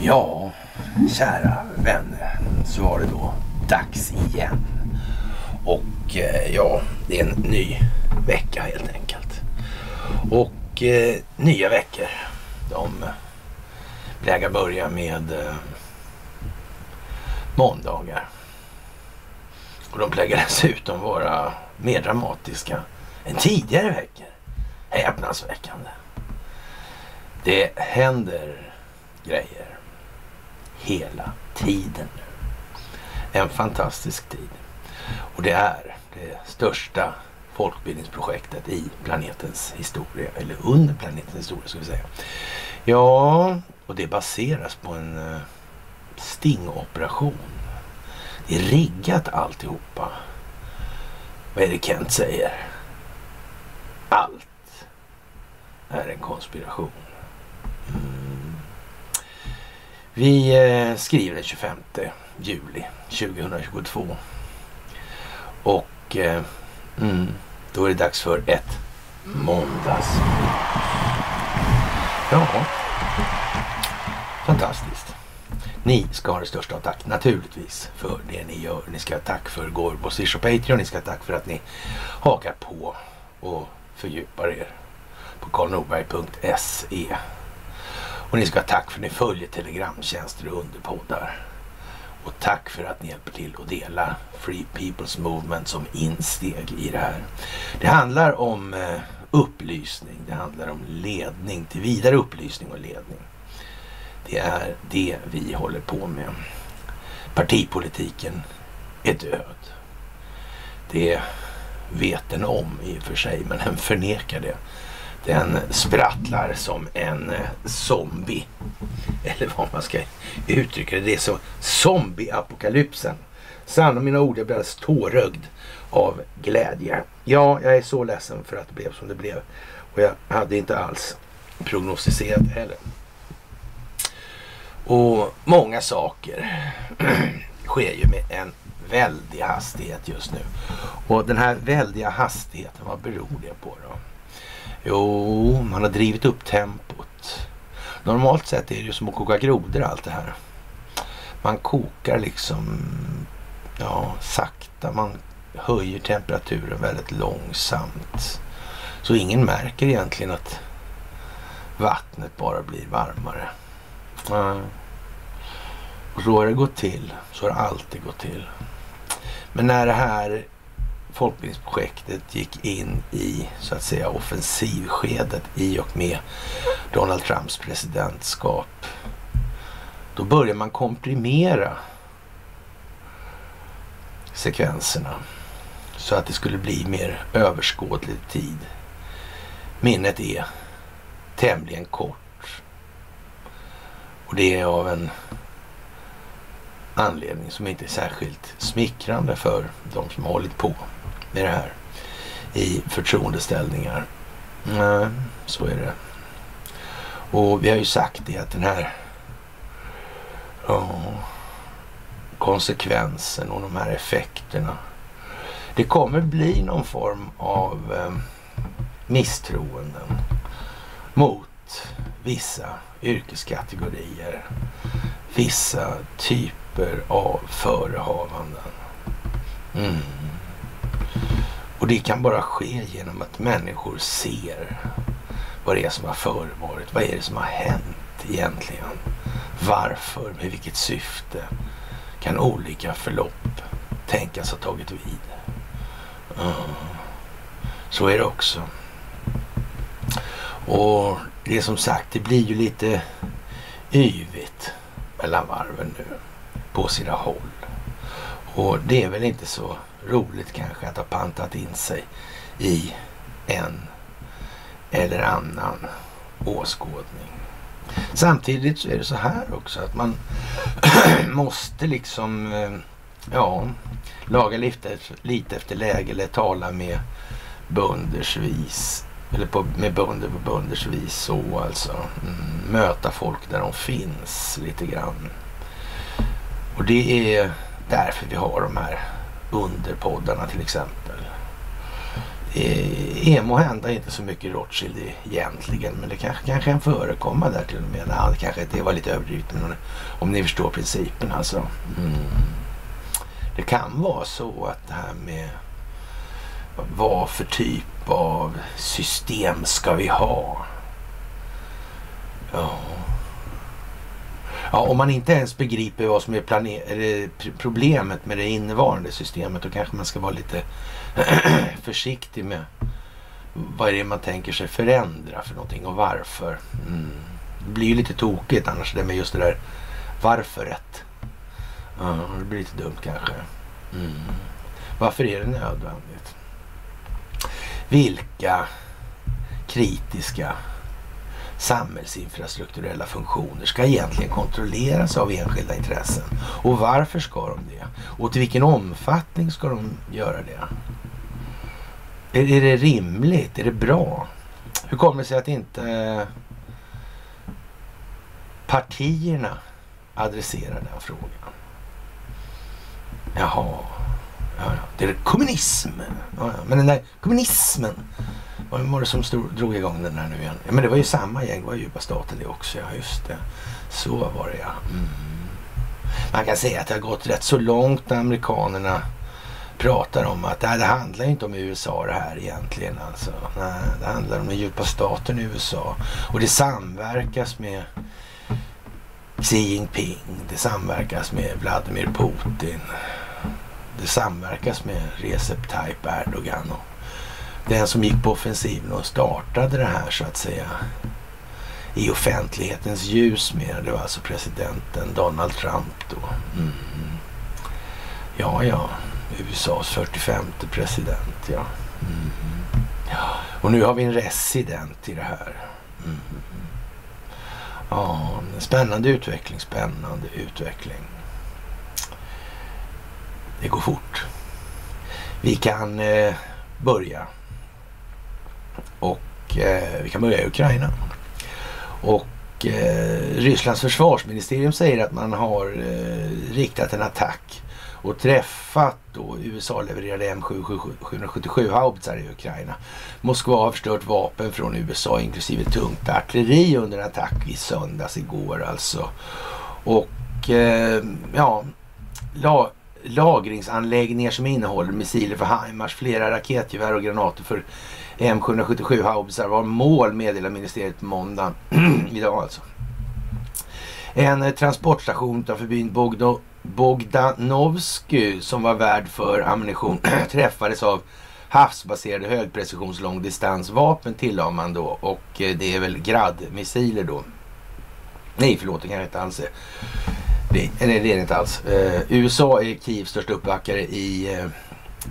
Ja, kära vänner, så var det då dags igen. Och eh, ja, det är en ny vecka helt enkelt. Och eh, nya veckor, de plägar börja med eh, måndagar. Och de plägar dessutom vara mer dramatiska än tidigare veckor. Häpnadsväckande. Det händer grejer hela tiden nu. En fantastisk tid. Och det är det största folkbildningsprojektet i planetens historia, eller under planetens historia ska vi säga. Ja, och det baseras på en eh, stingoperation. Det är riggat alltihopa. Vad är det Kent säger? Allt är en konspiration. Mm. Vi eh, skriver den 25 juli 2022. Och eh, mm, då är det dags för ett måndags. Ja, fantastiskt. Ni ska ha det största av tack naturligtvis för det ni gör. Ni ska ha tack för gåvor på Swish och Patreon. Ni ska ha tack för att ni hakar på och fördjupar er på karlnorberg.se. Och ni ska ha tack för att ni följer telegramtjänster och underpoddar. Och tack för att ni hjälper till att dela Free People's Movement som insteg i det här. Det handlar om eh, upplysning. Det handlar om ledning till vidare upplysning och ledning. Det är det vi håller på med. Partipolitiken är död. Det vet den om i och för sig, men den förnekar det. Den sprattlar som en eh, zombie. Eller vad man ska uttrycka det. Det är så zombieapokalypsen. Sanna mina ord, jag blir alldeles tårögd av glädje. Ja, jag är så ledsen för att det blev som det blev. Och jag hade inte alls prognostiserat heller. Och många saker sker ju med en väldig hastighet just nu. Och den här väldiga hastigheten, vad beror det på då? Jo, man har drivit upp tempot. Normalt sett är det ju som att koka grodor allt det här. Man kokar liksom, ja, sakta. Man höjer temperaturen väldigt långsamt. Så ingen märker egentligen att vattnet bara blir varmare. Och så har det gått till. Så har det alltid gått till. Men när det här folkbildningsprojektet gick in i så att säga offensivskedet i och med Donald Trumps presidentskap. Då börjar man komprimera sekvenserna så att det skulle bli mer överskådlig tid. Minnet är tämligen kort. Och det är av en anledning som inte är särskilt smickrande för de som har hållit på med det här i förtroendeställningar. Nej, så är det. Och vi har ju sagt det att den här oh, konsekvensen och de här effekterna. Det kommer bli någon form av eh, misstroenden mot vissa yrkeskategorier, vissa typer av förehavanden. Mm. Och det kan bara ske genom att människor ser vad det är som har förevarit. Vad är det som har hänt egentligen? Varför? Med vilket syfte? Kan olika förlopp tänkas ha tagit vid? Mm. Så är det också. Och det är som sagt, det blir ju lite yvigt mellan varven nu på sina håll. Och det är väl inte så roligt kanske att ha pantat in sig i en eller annan åskådning. Samtidigt så är det så här också att man måste liksom eh, ja, laga lite, lite efter läge eller tala med bundersvis. Eller på, med bönder på bönders vis så alltså. Mm, möta folk där de finns lite grann. Och det är därför vi har de här underpoddarna till exempel. Det är måhända inte så mycket Rothschild egentligen, men det kanske, kanske kan förekomma där till och med. Det kanske det var lite överdrivet, men om ni förstår principen alltså. Mm. Det kan vara så att det här med vad för typ av system ska vi ha? Ja. Ja, om man inte ens begriper vad som är planer- problemet med det innevarande systemet då kanske man ska vara lite försiktig med vad är det man tänker sig förändra för någonting och varför. Mm. Det blir ju lite tokigt annars det med just det där varföret. Ja, det blir lite dumt kanske. Mm. Varför är det nödvändigt? Vilka kritiska samhällsinfrastrukturella funktioner ska egentligen kontrolleras av enskilda intressen? Och varför ska de det? Och till vilken omfattning ska de göra det? Är, är det rimligt? Är det bra? Hur kommer det sig att inte eh, partierna adresserar den frågan? Jaha, ja, ja. det är kommunism. Ja, ja. Men den där kommunismen, vem var det som stod, drog igång den här nu igen? Ja, men det var ju samma gäng, det var djupa staten det också. Ja, just det. Så var det ja. Mm. Man kan säga att det har gått rätt så långt när amerikanerna pratar om att nej, det handlar inte om USA det här egentligen. Alltså. Nej, det handlar om den djupa staten i USA. Och det samverkas med Xi Jinping. Det samverkas med Vladimir Putin. Det samverkas med Recep Tayyip Erdogan. Och den som gick på offensiven och startade det här så att säga i offentlighetens ljus mer. Det var alltså presidenten Donald Trump då. Mm. Ja, ja. USAs 45 president, ja. Mm. ja. Och nu har vi en resident i det här. Mm. Ja, spännande utveckling, spännande utveckling. Det går fort. Vi kan eh, börja. Och eh, vi kan börja i Ukraina. Och eh, Rysslands försvarsministerium säger att man har eh, riktat en attack och träffat då USA-levererade M777 haubitsar i Ukraina. Moskva har förstört vapen från USA inklusive tungt artilleri under en attack i söndags igår alltså. Och eh, ja, la, lagringsanläggningar som innehåller missiler för HIMARS, flera raketgevär och granater för M777 haubitsar var mål meddelar ministeriet på idag alltså. En eh, transportstation utanför byn Bogdo Bogdanovsky som var värd för ammunition träffades av havsbaserade högprecisions långdistansvapen tillade man då och eh, det är väl Grad-missiler då. Nej, förlåt, det kan jag inte alls. Det, nej, det är det inte alls. Eh, USA är Kievs största uppbackare i eh,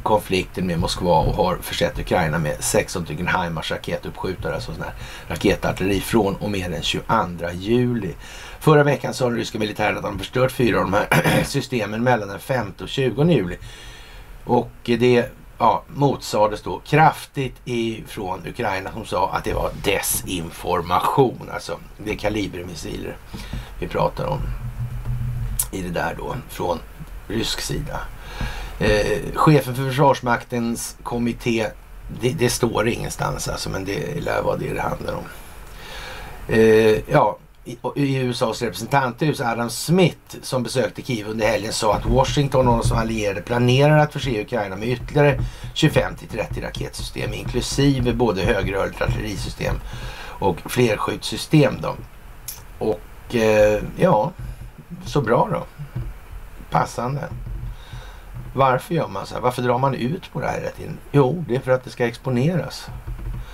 konflikten med Moskva och har försett Ukraina med 16 stycken HIMARS raketuppskjutare, alltså sån här raketartilleri från och med den 22 juli. Förra veckan sa den ryska militären att de förstört fyra av de här systemen mellan den 5 och 20 juli. Och det ja, motsades då kraftigt ifrån Ukraina som sa att det var desinformation. Alltså det är kalibermissiler vi pratar om i det där då från rysk sida. Eh, chefen för Försvarsmaktens kommitté, det, det, står ingenstans alltså men det lär vara det det handlar om. Eh, ja, i USAs representanthus, Adam Smith, som besökte Kiev under helgen sa att Washington och de allierade planerar att förse Ukraina med ytterligare 25 till 30 raketsystem inklusive både högrörligt artillerisystem och flerskjutssystem Då. Och eh, ja, så bra då. Passande. Varför gör man så här? Varför drar man ut på det här hela tiden? Jo, det är för att det ska exponeras.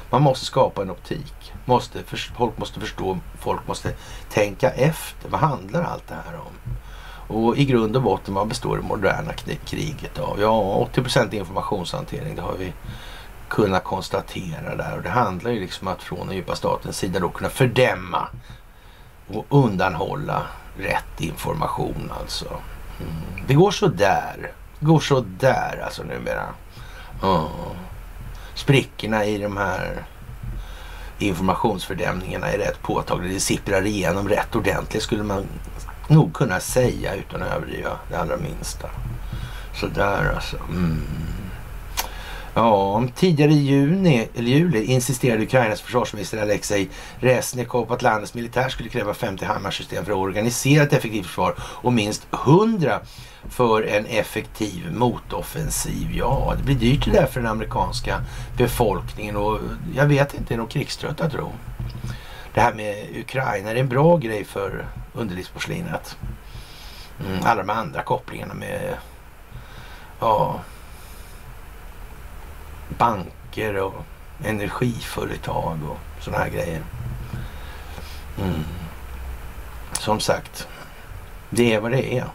Man måste skapa en optik. Måste, folk måste förstå, folk måste tänka efter. Vad handlar allt det här om? Och i grund och botten, vad består det moderna kriget av? Ja, 80% informationshantering, det har vi kunnat konstatera där. Och det handlar ju liksom att från den djupa statens sida då kunna fördämma och undanhålla rätt information alltså. Mm. Det går så där. Går så där alltså numera. Mm sprickorna i de här informationsfördämningarna är rätt påtagliga. Det sipprar igenom rätt ordentligt skulle man nog kunna säga utan att överdriva det allra minsta. Sådär alltså. Mm. Ja, tidigare i juni, eller juli insisterade Ukrainas försvarsminister Alexej Resnikov på att landets militär skulle kräva 50 Hammar-system för att organisera ett effektivt försvar och minst 100 för en effektiv motoffensiv. Ja, det blir dyrt det där för den amerikanska befolkningen och jag vet inte, är de krigströtta tro? Det här med Ukraina, är det en bra grej för underlivsporslinet? Mm, alla de andra kopplingarna med ja, banker och energiföretag och sådana här grejer. Mm. Som sagt, det är vad det är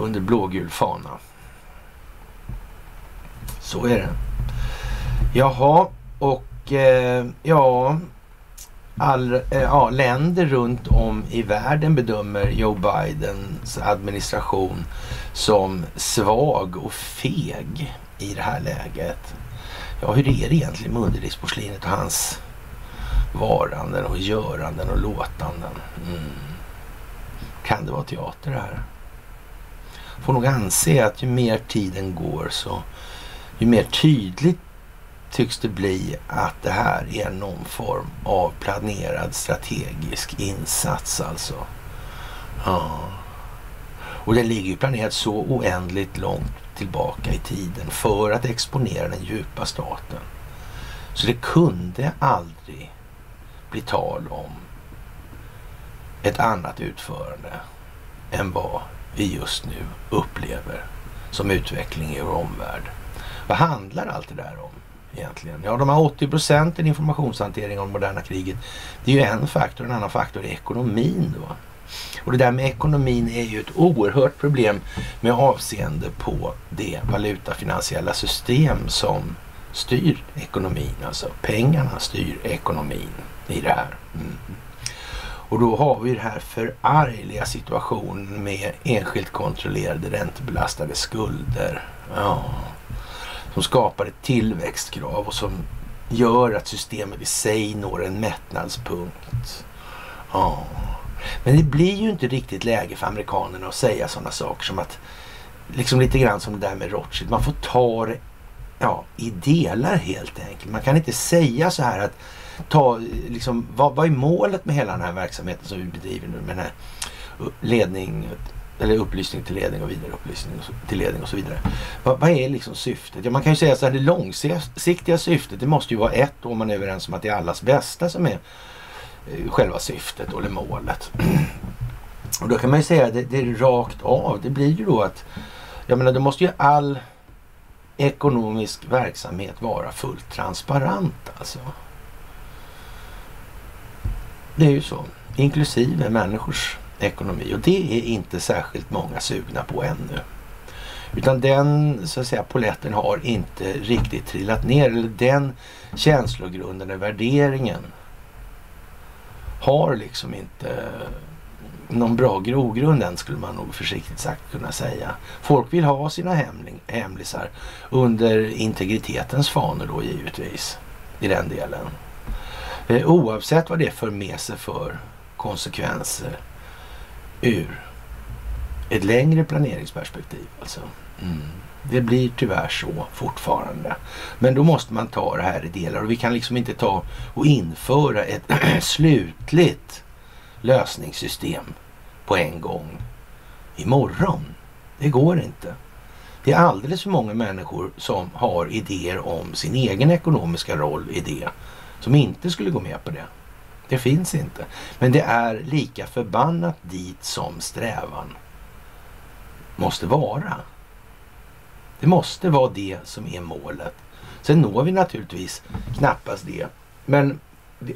under blågul fana. Så är det. Jaha, och eh, ja, all, eh, ja, länder runt om i världen bedömer Joe Bidens administration som svag och feg i det här läget. Ja, hur är det egentligen med underlivsporslinet och hans varanden och göranden och låtanden? Mm. Kan det vara teater det här? Får nog anse att ju mer tiden går så ju mer tydligt tycks det bli att det här är någon form av planerad strategisk insats alltså. Ja. Och det ligger ju planerat så oändligt långt tillbaka i tiden för att exponera den djupa staten. Så det kunde aldrig bli tal om ett annat utförande än vad vi just nu upplever som utveckling i vår omvärld. Vad handlar allt det där om egentligen? Ja, de här 80 procenten informationshantering om det moderna kriget, det är ju en faktor. En annan faktor är ekonomin då. Och det där med ekonomin är ju ett oerhört problem med avseende på det valutafinansiella system som styr ekonomin. Alltså pengarna styr ekonomin i det här. Mm. Och då har vi den här förargliga situationen med enskilt kontrollerade räntebelastade skulder. Ja. Som skapar ett tillväxtkrav och som gör att systemet i sig når en mättnadspunkt. Ja. Men det blir ju inte riktigt läge för amerikanerna att säga sådana saker som att, liksom lite grann som det där med Rothschild, man får ta det ja, i delar helt enkelt. Man kan inte säga så här att ta, liksom, vad, vad är målet med hela den här verksamheten som vi bedriver nu med den här ledning eller upplysning till ledning och vidareupplysning till ledning och så vidare. Vad, vad är liksom syftet? Ja, man kan ju säga så här, det långsiktiga syftet det måste ju vara ett om man är överens om att det är allas bästa som är eh, själva syftet eller målet. Och då kan man ju säga att det, det är rakt av. Det blir ju då att, jag menar då måste ju all ekonomisk verksamhet vara fullt transparent alltså. Det är ju så. Inklusive människors ekonomi. Och det är inte särskilt många sugna på ännu. Utan den så att säga poletten har inte riktigt trillat ner. Eller den känslogrunden, värderingen har liksom inte någon bra grogrund än skulle man nog försiktigt sagt kunna säga. Folk vill ha sina hemling, hemlisar under integritetens fanor då givetvis i den delen. Eh, oavsett vad det för med sig för konsekvenser ur ett längre planeringsperspektiv. Alltså. Mm. Det blir tyvärr så fortfarande. Men då måste man ta det här i delar och vi kan liksom inte ta och införa ett slutligt lösningssystem på en gång imorgon. Det går inte. Det är alldeles för många människor som har idéer om sin egen ekonomiska roll i det som inte skulle gå med på det. Det finns inte. Men det är lika förbannat dit som strävan måste vara. Det måste vara det som är målet. Sen når vi naturligtvis knappast det. Men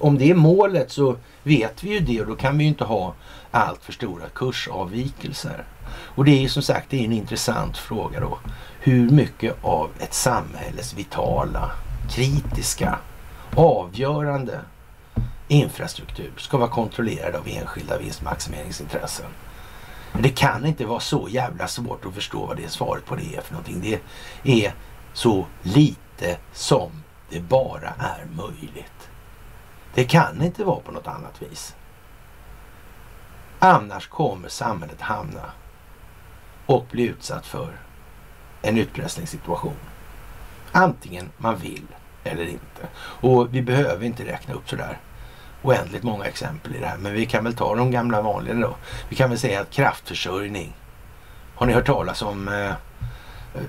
om det är målet så vet vi ju det och då kan vi ju inte ha allt för stora kursavvikelser. Och det är ju som sagt det är en intressant fråga då. Hur mycket av ett samhälles vitala, kritiska avgörande infrastruktur ska vara kontrollerad av enskilda vinstmaximeringsintressen. Men Det kan inte vara så jävla svårt att förstå vad det är svaret på det är för någonting. Det är så lite som det bara är möjligt. Det kan inte vara på något annat vis. Annars kommer samhället hamna och bli utsatt för en utpressningssituation. Antingen man vill eller inte. Och vi behöver inte räkna upp sådär oändligt många exempel i det här. Men vi kan väl ta de gamla vanliga då. Vi kan väl säga att kraftförsörjning. Har ni hört talas om eh,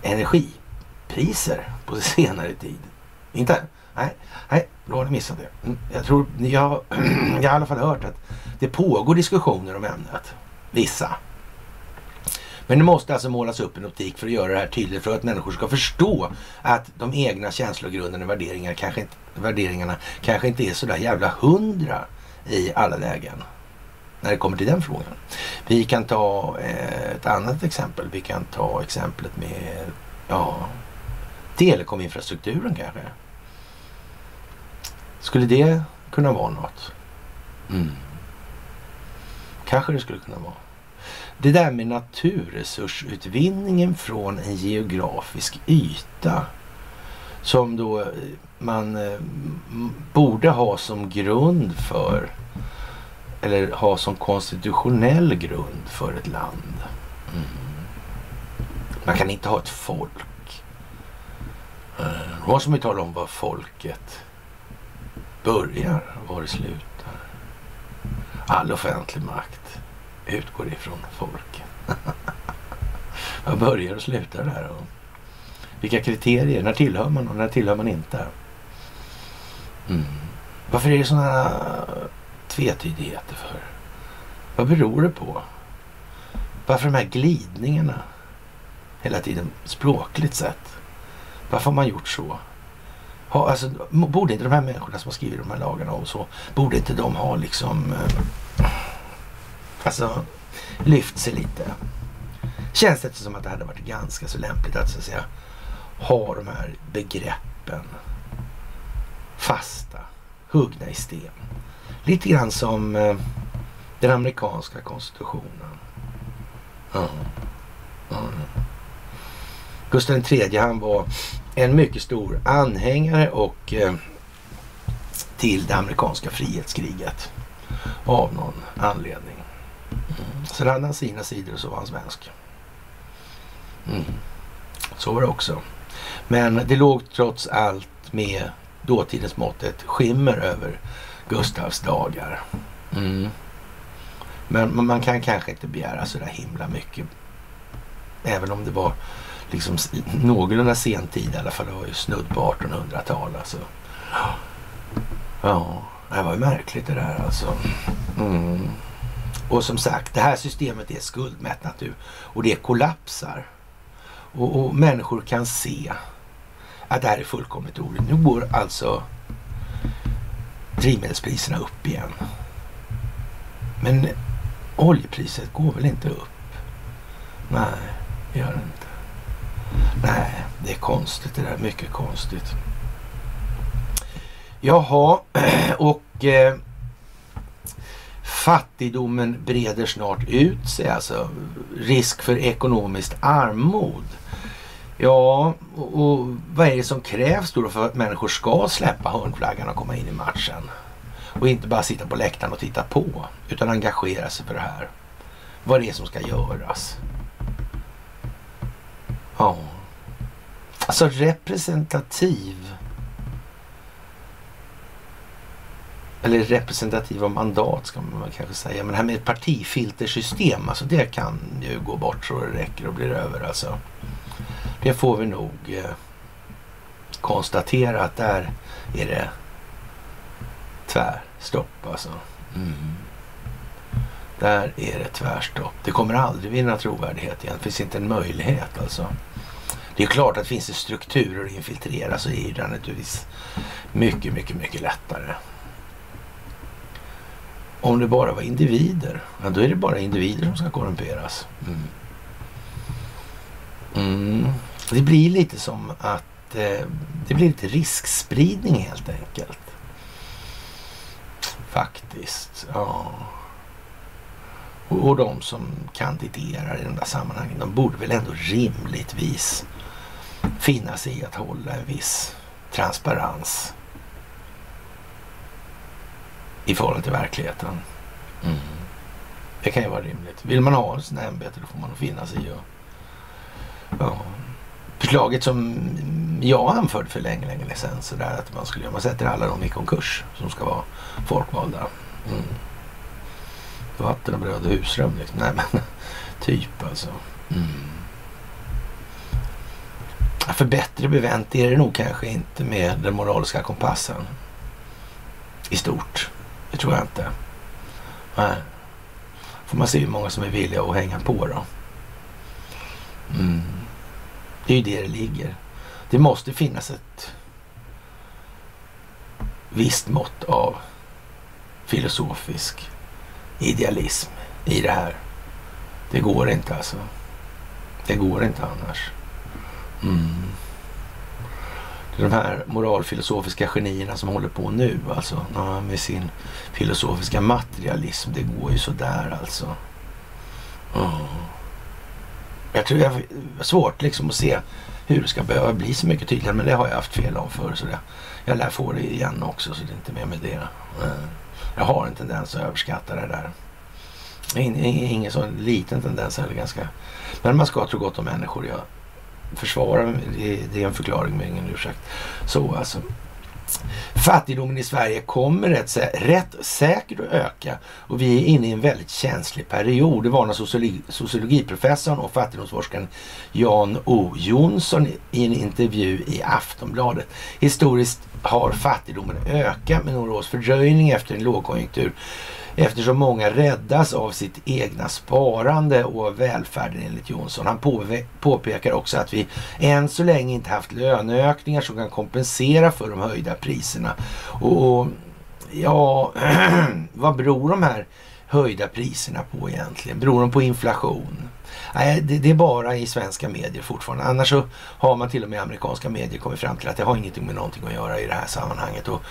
energipriser på senare tid? Inte? Nej, nej, då har ni missat det. Mm, jag tror, jag, jag har i alla fall hört att det pågår diskussioner om ämnet. Vissa. Men det måste alltså målas upp en optik för att göra det här tydligt för att människor ska förstå att de egna känslogrunderna värderingar kanske inte, värderingarna kanske inte är sådär jävla hundra i alla lägen när det kommer till den frågan. Vi kan ta eh, ett annat exempel. Vi kan ta exemplet med ja, telekominfrastrukturen kanske. Skulle det kunna vara något? Mm. Kanske det skulle kunna vara. Det där med naturresursutvinningen från en geografisk yta som då eh, man eh, borde ha som grund för eller ha som konstitutionell grund för ett land. Mm. Man kan inte ha ett folk. Eh, då måste man tala om var folket börjar och var det slutar. All offentlig makt utgår ifrån folket. Vad börjar och slutar det här? Och vilka kriterier? När tillhör man och när tillhör man inte? Mm. Varför är det sådana tvetydigheter för? Vad beror det på? Varför de här glidningarna hela tiden språkligt sett? Varför har man gjort så? Ha, alltså, borde inte de här människorna som har skrivit de här lagarna och så, borde inte de ha liksom eh, alltså lyft sig lite? Känns det inte som att det hade varit ganska så lämpligt att så att säga ha de här begreppen fasta, huggna i sten. Lite grann som eh, den amerikanska konstitutionen. Mm. Mm. Gustav III han var en mycket stor anhängare och eh, till det amerikanska frihetskriget av någon anledning. Sen hade han sina sidor och så var han svensk. Mm. Så var det också. Men det låg trots allt med dåtidens mått ett skimmer över Gustavs dagar. Mm. Men man kan kanske inte begära så där himla mycket. Även om det var liksom någorlunda sen tid i alla fall. Det var ju snudd på 1800-tal alltså. Ja, det var ju märkligt det där alltså. Mm. Och som sagt, det här systemet är skuldmättat nu och det kollapsar. Och, och människor kan se att det här är fullkomligt orimligt. Nu går alltså drivmedelspriserna upp igen. Men oljepriset går väl inte upp? Nej, det gör det inte. Nej, det är konstigt det där. Mycket konstigt. Jaha, och eh, fattigdomen breder snart ut sig. Alltså risk för ekonomiskt armod. Ja, och, och vad är det som krävs då för att människor ska släppa hörnflaggan och komma in i matchen? Och inte bara sitta på läktaren och titta på, utan engagera sig för det här. Vad det är som ska göras. Ja. Alltså representativ eller representativa mandat ska man kanske säga. Men det här med ett partifiltersystem, alltså det kan ju gå bort så det räcker och blir över alltså. Det får vi nog eh, konstatera att där är det tvärstopp alltså. Mm. Där är det tvärstopp. Det kommer aldrig vinna trovärdighet igen. Det finns inte en möjlighet alltså. Det är klart att finns det strukturer att infiltrera så är det naturligtvis mycket, mycket, mycket lättare. Om det bara var individer, ja, då är det bara individer som ska korrumperas. Mm. Mm. Det blir lite som att eh, det blir lite riskspridning helt enkelt. Faktiskt, ja. Och, och de som kandiderar i de där sammanhangen, de borde väl ändå rimligtvis finna sig i att hålla en viss transparens i förhållande till verkligheten. Mm. Det kan ju vara rimligt. Vill man ha en sån här ämbete då får man finna sig i att ja, förslaget som jag anförde för länge, länge sedan. Så där att man skulle man sätter alla dem i konkurs som ska vara folkvalda. Mm. Vatten och bröd och husrum liksom. Nej men typ alltså. Mm. För bättre bevänt är det nog kanske inte med den moraliska kompassen. I stort. Det tror jag inte. Nej. Får man se hur många som är villiga att hänga på då. Mm. Det är ju det det ligger. Det måste finnas ett visst mått av filosofisk idealism i det här. Det går inte alltså. Det går inte annars. Mm. Det är de här moralfilosofiska genierna som håller på nu alltså med sin filosofiska materialism. Det går ju sådär alltså. Oh. Jag tror jag har svårt liksom att se hur det ska behöva bli så mycket tydligare. Men det har jag haft fel om förr. Så det, jag lär få det igen också så det är inte mer med det. Eh, jag har en tendens att överskatta det där. Ingen sån liten tendens heller ganska. Men man ska tro gott om människor. Jag försvarar, det är en förklaring men ingen ursäkt. Så alltså. Fattigdomen i Sverige kommer rätt, sä rätt säkert att öka och vi är inne i en väldigt känslig period. Det varnar sociologi, sociologiprofessorn och fattigdomsforskaren Jan O Jonsson i en intervju i Aftonbladet. Historiskt har fattigdomen ökat med några års fördröjning efter en lågkonjunktur eftersom många räddas av sitt egna sparande och välfärden enligt Jonsson. Han påpekar också att vi än så länge inte haft löneökningar som kan kompensera för de höjda priserna. Och ja, vad beror de här höjda priserna på egentligen? Beror de på inflation? Nej, det, det, är bara i svenska medier fortfarande. Annars så har man till och med amerikanska medier kommit fram till att det har ingenting med någonting att göra i det här sammanhanget. Och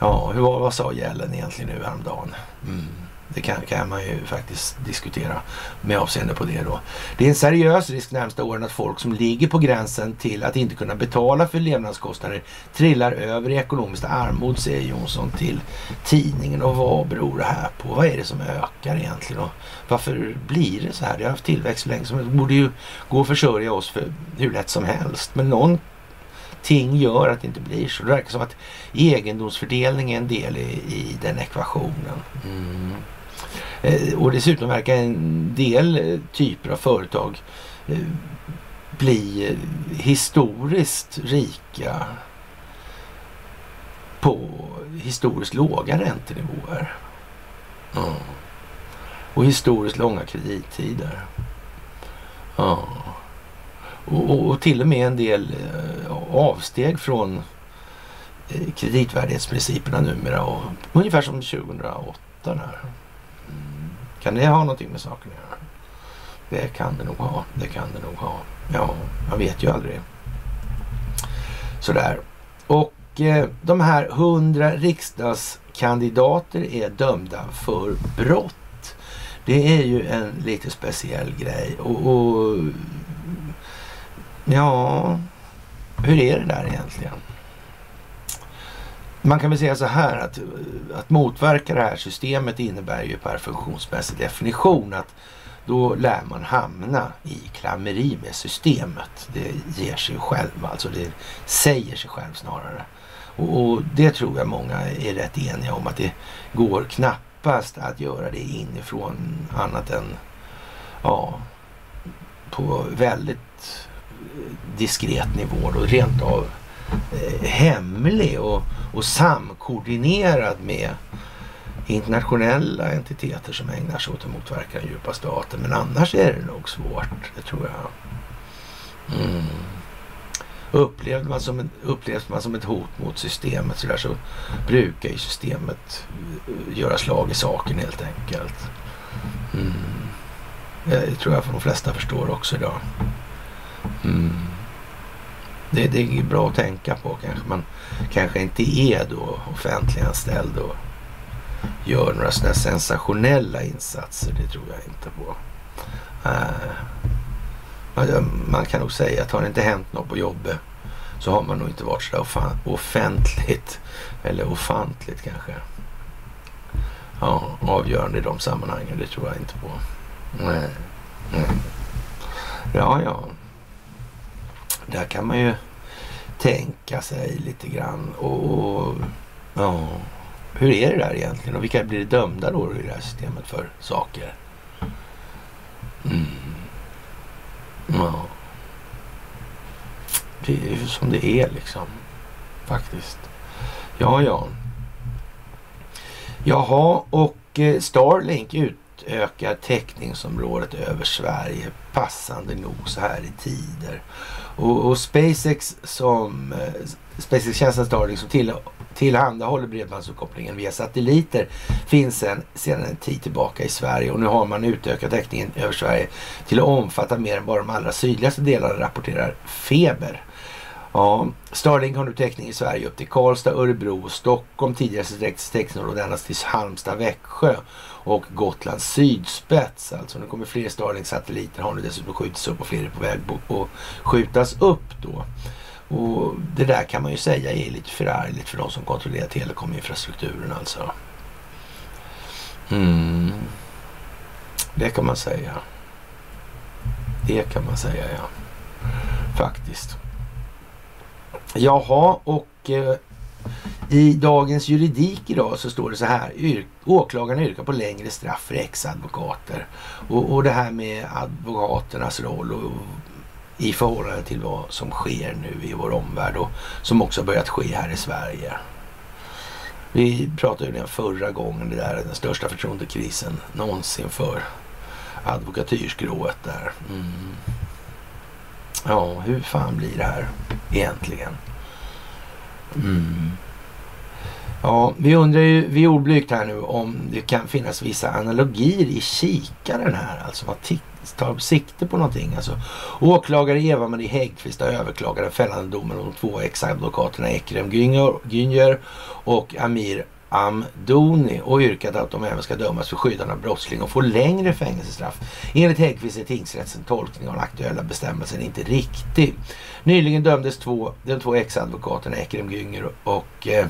Ja, hur, vad sa Gällen egentligen nu häromdagen? Mm. Det kan, kan man ju faktiskt diskutera med avseende på det då. Det är en seriös risk närmsta åren att folk som ligger på gränsen till att inte kunna betala för levnadskostnader trillar över i ekonomiskt armod, säger Jonsson till tidningen. Och vad beror det här på? Vad är det som ökar egentligen? Och varför blir det så här? Det har haft tillväxt länge. Så det borde ju gå att försörja oss för hur lätt som helst. Men någon ting gör att det inte blir så. Det verkar som att egendomsfördelning är en del i, i den ekvationen. Mm. Eh, och dessutom verkar en del eh, typer av företag eh, bli historiskt rika på historiskt låga räntenivåer. Mm. Och historiskt långa kredittider. Ja. Och, och, och, till och med en del avsteg från kreditvärdighetsprinciperna numera. Och, ungefär som 2008. Där. Kan det ha någonting med saken att göra? Det kan det nog ha. Det kan det nog ha. Ja, man vet ju aldrig. Sådär. Och eh, de här hundra riksdagskandidater är dömda för brott. Det är ju en lite speciell grej. Och, och Ja, hur är det där egentligen? Man kan väl säga så här att, att motverka det här systemet innebär ju per funktionsmässig definition att då lär man hamna i klammeri med systemet. Det ger sig själv, alltså det säger sig själv snarare. Och, och, det tror jag många är rätt eniga om att det går knappast att göra det inifrån annat än ja, på väldigt diskret nivå och rent av Eh, hemlig och, och samkoordinerad med internationella entiteter som ägnar sig åt att motverka den djupa staten. Men annars är det nog svårt, det tror jag. Mm. Upplevs man, som en, upplevs man som ett hot mot systemet så, där, så brukar ju systemet eh, göra slag i saken helt enkelt. Mm. Det tror jag för de flesta förstår också idag. Mm. Det, det är bra att tänka på kanske. Man kanske inte är då offentliganställd och gör några sådana sensationella insatser. Det tror jag inte på. Uh, man, kan nog säga att har det inte hänt något på jobbet så har man nog inte varit så offentligt eller ofantligt kanske. Ja, avgörande i de sammanhangen. Det tror jag inte på. Nej. Nej. Ja, ja. Där kan man ju tänka sig lite grann. Och, och ja, hur är det där egentligen? Och vilka blir dömda då i det här systemet för saker? Mm. Ja. Det är ju som det är liksom. Faktiskt. Ja, ja. Jaha, och eh, Starlink utökar täckningsområdet över Sverige passande nog så här i tider. Och, och SpaceX som eh, SpaceX-tjänsten Starlink som till, tillhandahåller bredbandsuppkopplingen via satelliter finns sedan, sedan en tid tillbaka i Sverige och nu har man utökat täckningen över Sverige till att omfatta mer än bara de allra sydligaste delarna rapporterar Feber. Ja, Starlink har nu täckning i Sverige upp till Karlstad, Örebro och Stockholm. Tidigare sträcktes täckningsområdet endast till Halmstad, Växjö och Gotlands sydspets. Alltså nu kommer fler Starlink-satelliter har nu dessutom skjutits upp och fler är på väg att skjutas upp då. Och det där kan man ju säga är lite förargligt för de som kontrollerar telekominfrastrukturen alltså. Mm. Det kan man säga. Det kan man säga ja. Faktiskt. Jaha, och eh, i dagens juridik idag så står det så här. Yrk, åklagarna yrkar på längre straff för ex-advokater. Och, och det här med advokaternas roll och, i förhållande till vad som sker nu i vår omvärld och som också börjat ske här i Sverige. Vi pratade ju den förra gången, det där är den största förtroendekrisen någonsin för advokatyrskrået där. Mm. Ja, hur fan blir det här egentligen? Mm. Ja, vi undrar ju, vi är oblygt här nu om det kan finnas vissa analogier i kikaren här. Alltså vad tar sikte på någonting. Alltså, åklagare Eva-Marie Häggkvist har överklagat den fällande domen om de två ex-advokaterna Ekrem Günger och Amir Amdoni och yrkat att de även ska dömas för skyddande av brottsling och få längre fängelsestraff. Enligt Häggkvist är tingsrättens tolkning av den aktuella bestämmelsen inte riktig. Nyligen dömdes två, de två ex-advokaterna Ekrem Günger och eh,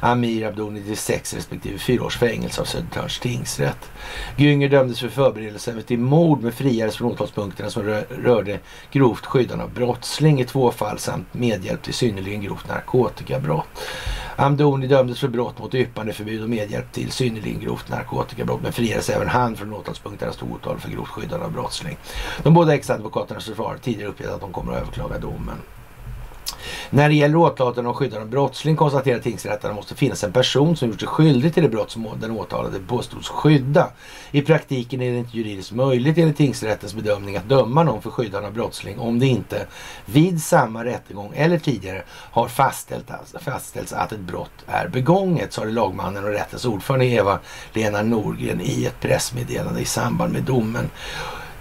Amir Abdoni till sex respektive fyra års fängelse av Södertörns tingsrätt. Günger dömdes för förberedelse till mord med friades från åtalspunkterna som rörde grovt skyddande av brottsling i två fall samt medhjälp till synnerligen grovt narkotikabrott. Amdoni dömdes för brott mot yppandeförbud och medhjälp till synnerligen grovt narkotikabrott men friades även han från åtalspunkterna stod åtal för grovt skyddande av brottsling. De båda exadvokaternas försvar tidigare uppgett att de kommer att överklaga domen. När det gäller åtalade om skyddande av brottsling konstaterar tingsrätten att det måste finnas en person som gjort sig skyldig till det brott som den åtalade påstods skydda. I praktiken är det inte juridiskt möjligt enligt tingsrättens bedömning att döma någon för skyddande av brottsling om det inte vid samma rättegång eller tidigare har fastställt, fastställts att ett brott är begånget, sade lagmannen och rättens ordförande Eva-Lena Norgren i ett pressmeddelande i samband med domen.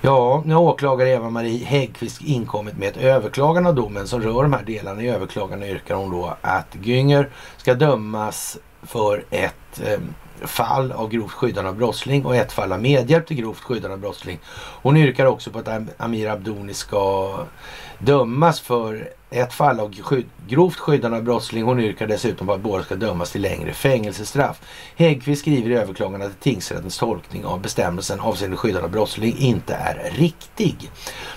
Ja, nu har åklagare Eva-Marie Häggkvist inkommit med ett överklagande av domen som rör de här delarna. I överklagande yrkar hon då att Günger ska dömas för ett eh, fall av grovt skyddande av brottsling och ett fall av medhjälp till grovt skyddande av brottsling. Hon yrkar också på att Amir Abdoni ska dömas för ett fall av skydd, grovt skyddande av brottsling. Hon yrkar dessutom på att båda ska dömas till längre fängelsestraff. Häggkvist skriver i överklagandet att tingsrättens tolkning av bestämmelsen avseende skyddande av brottsling inte är riktig.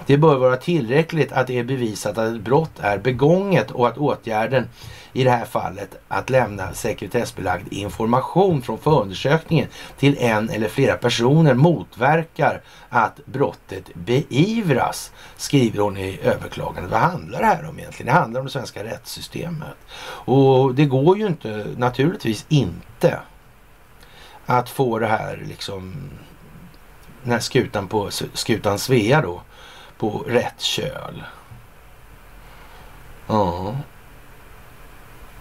Det bör vara tillräckligt att det är bevisat att ett brott är begånget och att åtgärden i det här fallet att lämna sekretessbelagd information från förundersökningen till en eller flera personer motverkar att brottet beivras, skriver hon i överklagandet. Vad handlar det här om egentligen? Det handlar om det svenska rättssystemet. Och det går ju inte, naturligtvis inte, att få det här liksom, den här skutan på skutan Svea då, på rätt köl. Ja,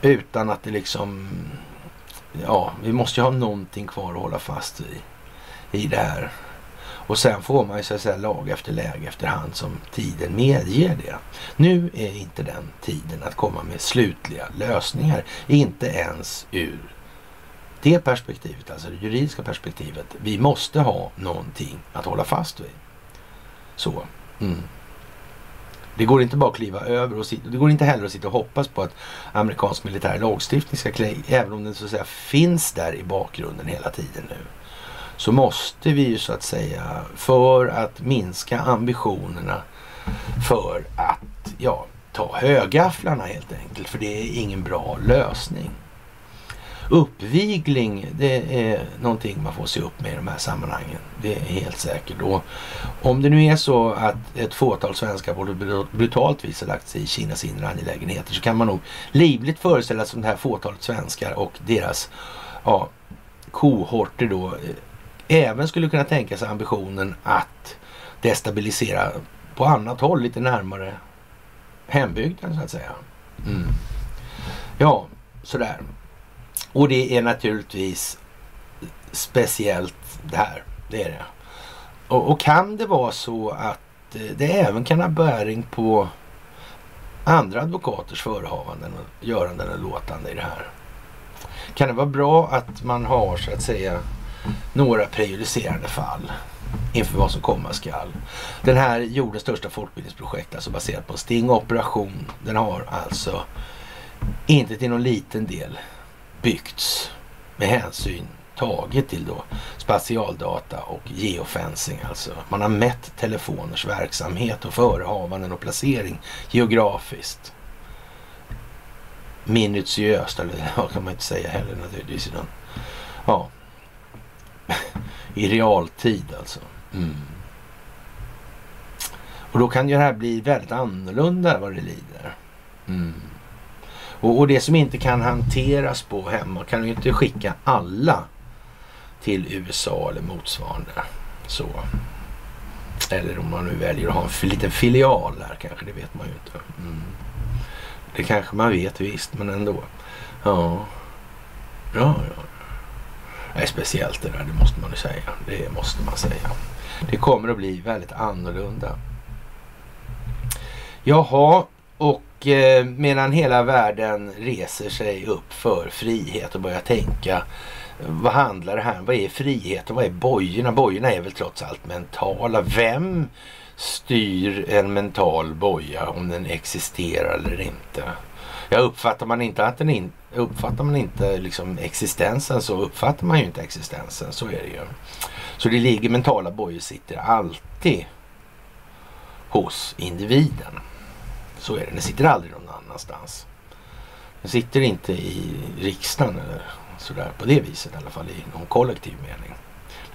utan att det liksom... Ja, vi måste ju ha någonting kvar att hålla fast i, i det här. Och sen får man ju så att säga lag efter läge efterhand som tiden medger det. Nu är inte den tiden att komma med slutliga lösningar. Inte ens ur det perspektivet, alltså det juridiska perspektivet. Vi måste ha någonting att hålla fast vid. Så. Mm. Det går inte bara att kliva över och sitta, det går inte heller att sitta och hoppas på att amerikansk militär lagstiftning ska kliva, även om den så att säga finns där i bakgrunden hela tiden nu. Så måste vi ju så att säga för att minska ambitionerna för att ja, ta högafflarna helt enkelt. För det är ingen bra lösning. Uppvigling, det är någonting man får se upp med i de här sammanhangen. Det är helt säkert. Och om det nu är så att ett fåtal svenskar på brutalt vis har lagt sig i Kinas inre angelägenheter så kan man nog livligt föreställa sig att det här fåtalet svenskar och deras ja, kohorter då eh, även skulle kunna tänka sig ambitionen att destabilisera på annat håll lite närmare hembygden så att säga. Mm. Ja, sådär. Och det är naturligtvis speciellt det här. Det är det. Och, och, kan det vara så att eh, det även kan ha bäring på andra advokaters förehavanden och göranden och låtande i det här? Kan det vara bra att man har så att säga några prejudicerande fall inför vad som komma skall. Den här jordens största folkbildningsprojekt, alltså baserat på Sting operation, den har alltså inte till någon liten del byggts med hänsyn taget till då spatialdata och geofencing. Alltså man har mätt telefoners verksamhet och förehavanden och placering geografiskt. Minutiöst, eller vad kan man inte säga heller naturligtvis. Ja, i realtid alltså. Mm. Och då kan ju det här bli väldigt annorlunda vad det lider. Mm. Och, och, det som inte kan hanteras på hemma kan ju inte skicka alla till USA eller motsvarande. Så. Eller om man nu väljer att ha en liten filial där kanske, det vet man ju inte. Mm. Det kanske man vet visst, men ändå. Ja, ja, ja. Det är speciellt det där, det måste man ju säga. Det måste man säga. Det kommer att bli väldigt annorlunda. Jaha, och eh, medan hela världen reser sig upp för frihet och börjar tänka vad handlar det här om? Vad är frihet och vad är bojorna? Bojorna är väl trots allt mentala. Vem styr en mental boja om den existerar eller inte? Ja, uppfattar man inte, att den in, uppfattar man inte liksom existensen så uppfattar man ju inte existensen. Så är det ju. Så det ligger mentala bojor sitter alltid hos individen. Så är det. Den sitter aldrig någon annanstans. Den sitter inte i riksdagen eller sådär på det viset i alla fall i någon kollektiv mening.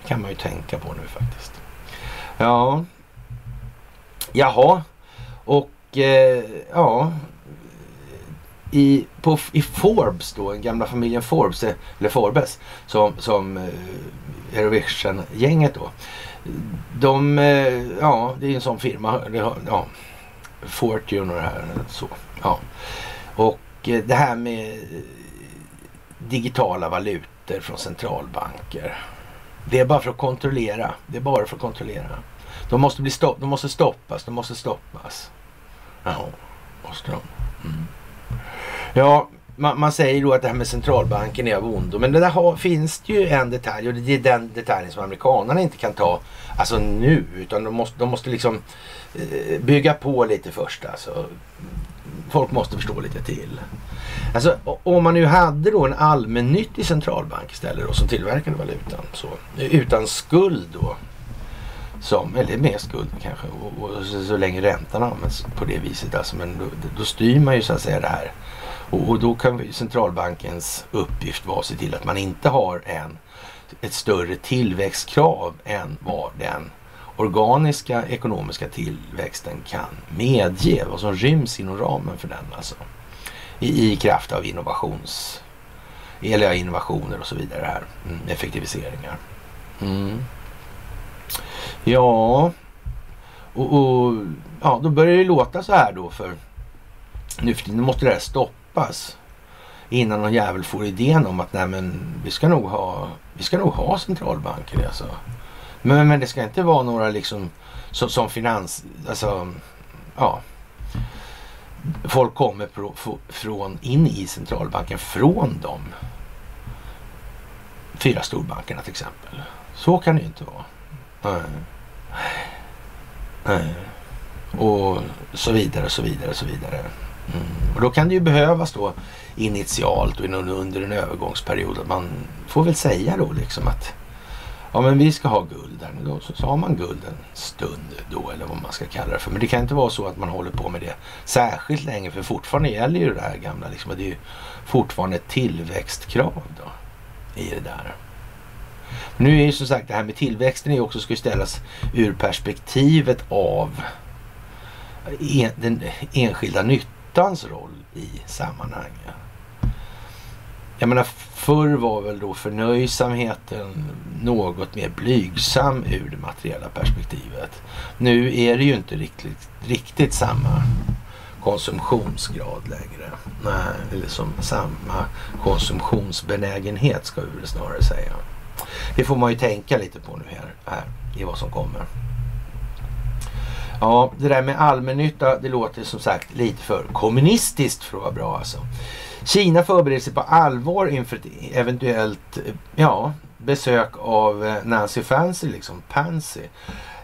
Det kan man ju tänka på nu faktiskt. Ja. Jaha. Och eh, ja, i, på, i Forbes då, den gamla familjen Forbes, eller Forbes, som, som eh, Eurovision-gänget då. De, eh, ja det är en sån firma, ja, Fortune och det här. Så, ja. Och eh, det här med digitala valutor från centralbanker. Det är bara för att kontrollera. Det är bara för att kontrollera. De måste, bli stopp, de måste stoppas. De måste stoppas. Ja, måste de. Mm. Ja, man, man, säger då att det här med centralbanken är av ondo. Men det där har, finns det ju en detalj och det är den detaljen som amerikanerna inte kan ta alltså nu. Utan de måste, de måste liksom eh, bygga på lite först. Alltså. Folk måste förstå lite till. Alltså om man nu hade då en allmännyttig centralbank istället då, som tillverkade valutan. Så, utan skuld då. Som, eller med skuld kanske. Och, och så, så, länge räntan används på det viset. Alltså, men då, då styr man ju så att säga det här och, och då kan centralbankens uppgift vara att se till att man inte har en, ett större tillväxtkrav än vad den organiska ekonomiska tillväxten kan medge. Vad som ryms inom ramen för den alltså. I, i kraft av innovations eller innovationer och så vidare här. Mm, effektiviseringar. Mm. Ja, och, och, ja, då börjar det låta så här då för nu för tiden måste det här stoppas innan någon jävel får idén om att nej men vi ska nog ha, vi ska nog ha centralbanker. Alltså. Men, men det ska inte vara några liksom som, som finans, alltså ja. Folk kommer pro, från, in i centralbanken från de fyra storbankerna till exempel. Så kan det ju inte vara. Nej. Nej. Och så vidare och så vidare och så vidare. Mm. Och då kan det ju behövas då initialt och under en övergångsperiod att man får väl säga då liksom att ja men vi ska ha guld där. Då, så, så har man guld en stund då eller vad man ska kalla det för. Men det kan inte vara så att man håller på med det särskilt länge för fortfarande gäller ju det här gamla liksom. Och det är ju fortfarande ett tillväxtkrav då i det där. Nu är ju som sagt det här med tillväxten är också ska ställas ur perspektivet av en, den enskilda nyttans roll i sammanhanget. Jag menar förr var väl då förnöjsamheten något mer blygsam ur det materiella perspektivet. Nu är det ju inte riktigt, riktigt samma konsumtionsgrad längre. Nej, eller som samma konsumtionsbenägenhet ska vi väl snarare säga. Det får man ju tänka lite på nu här, här i vad som kommer. Ja, det där med allmännytta, det låter som sagt lite för kommunistiskt för att vara bra alltså. Kina förbereder sig på allvar inför ett eventuellt eh, ja, besök av eh, Nancy Fancy, liksom Pansy.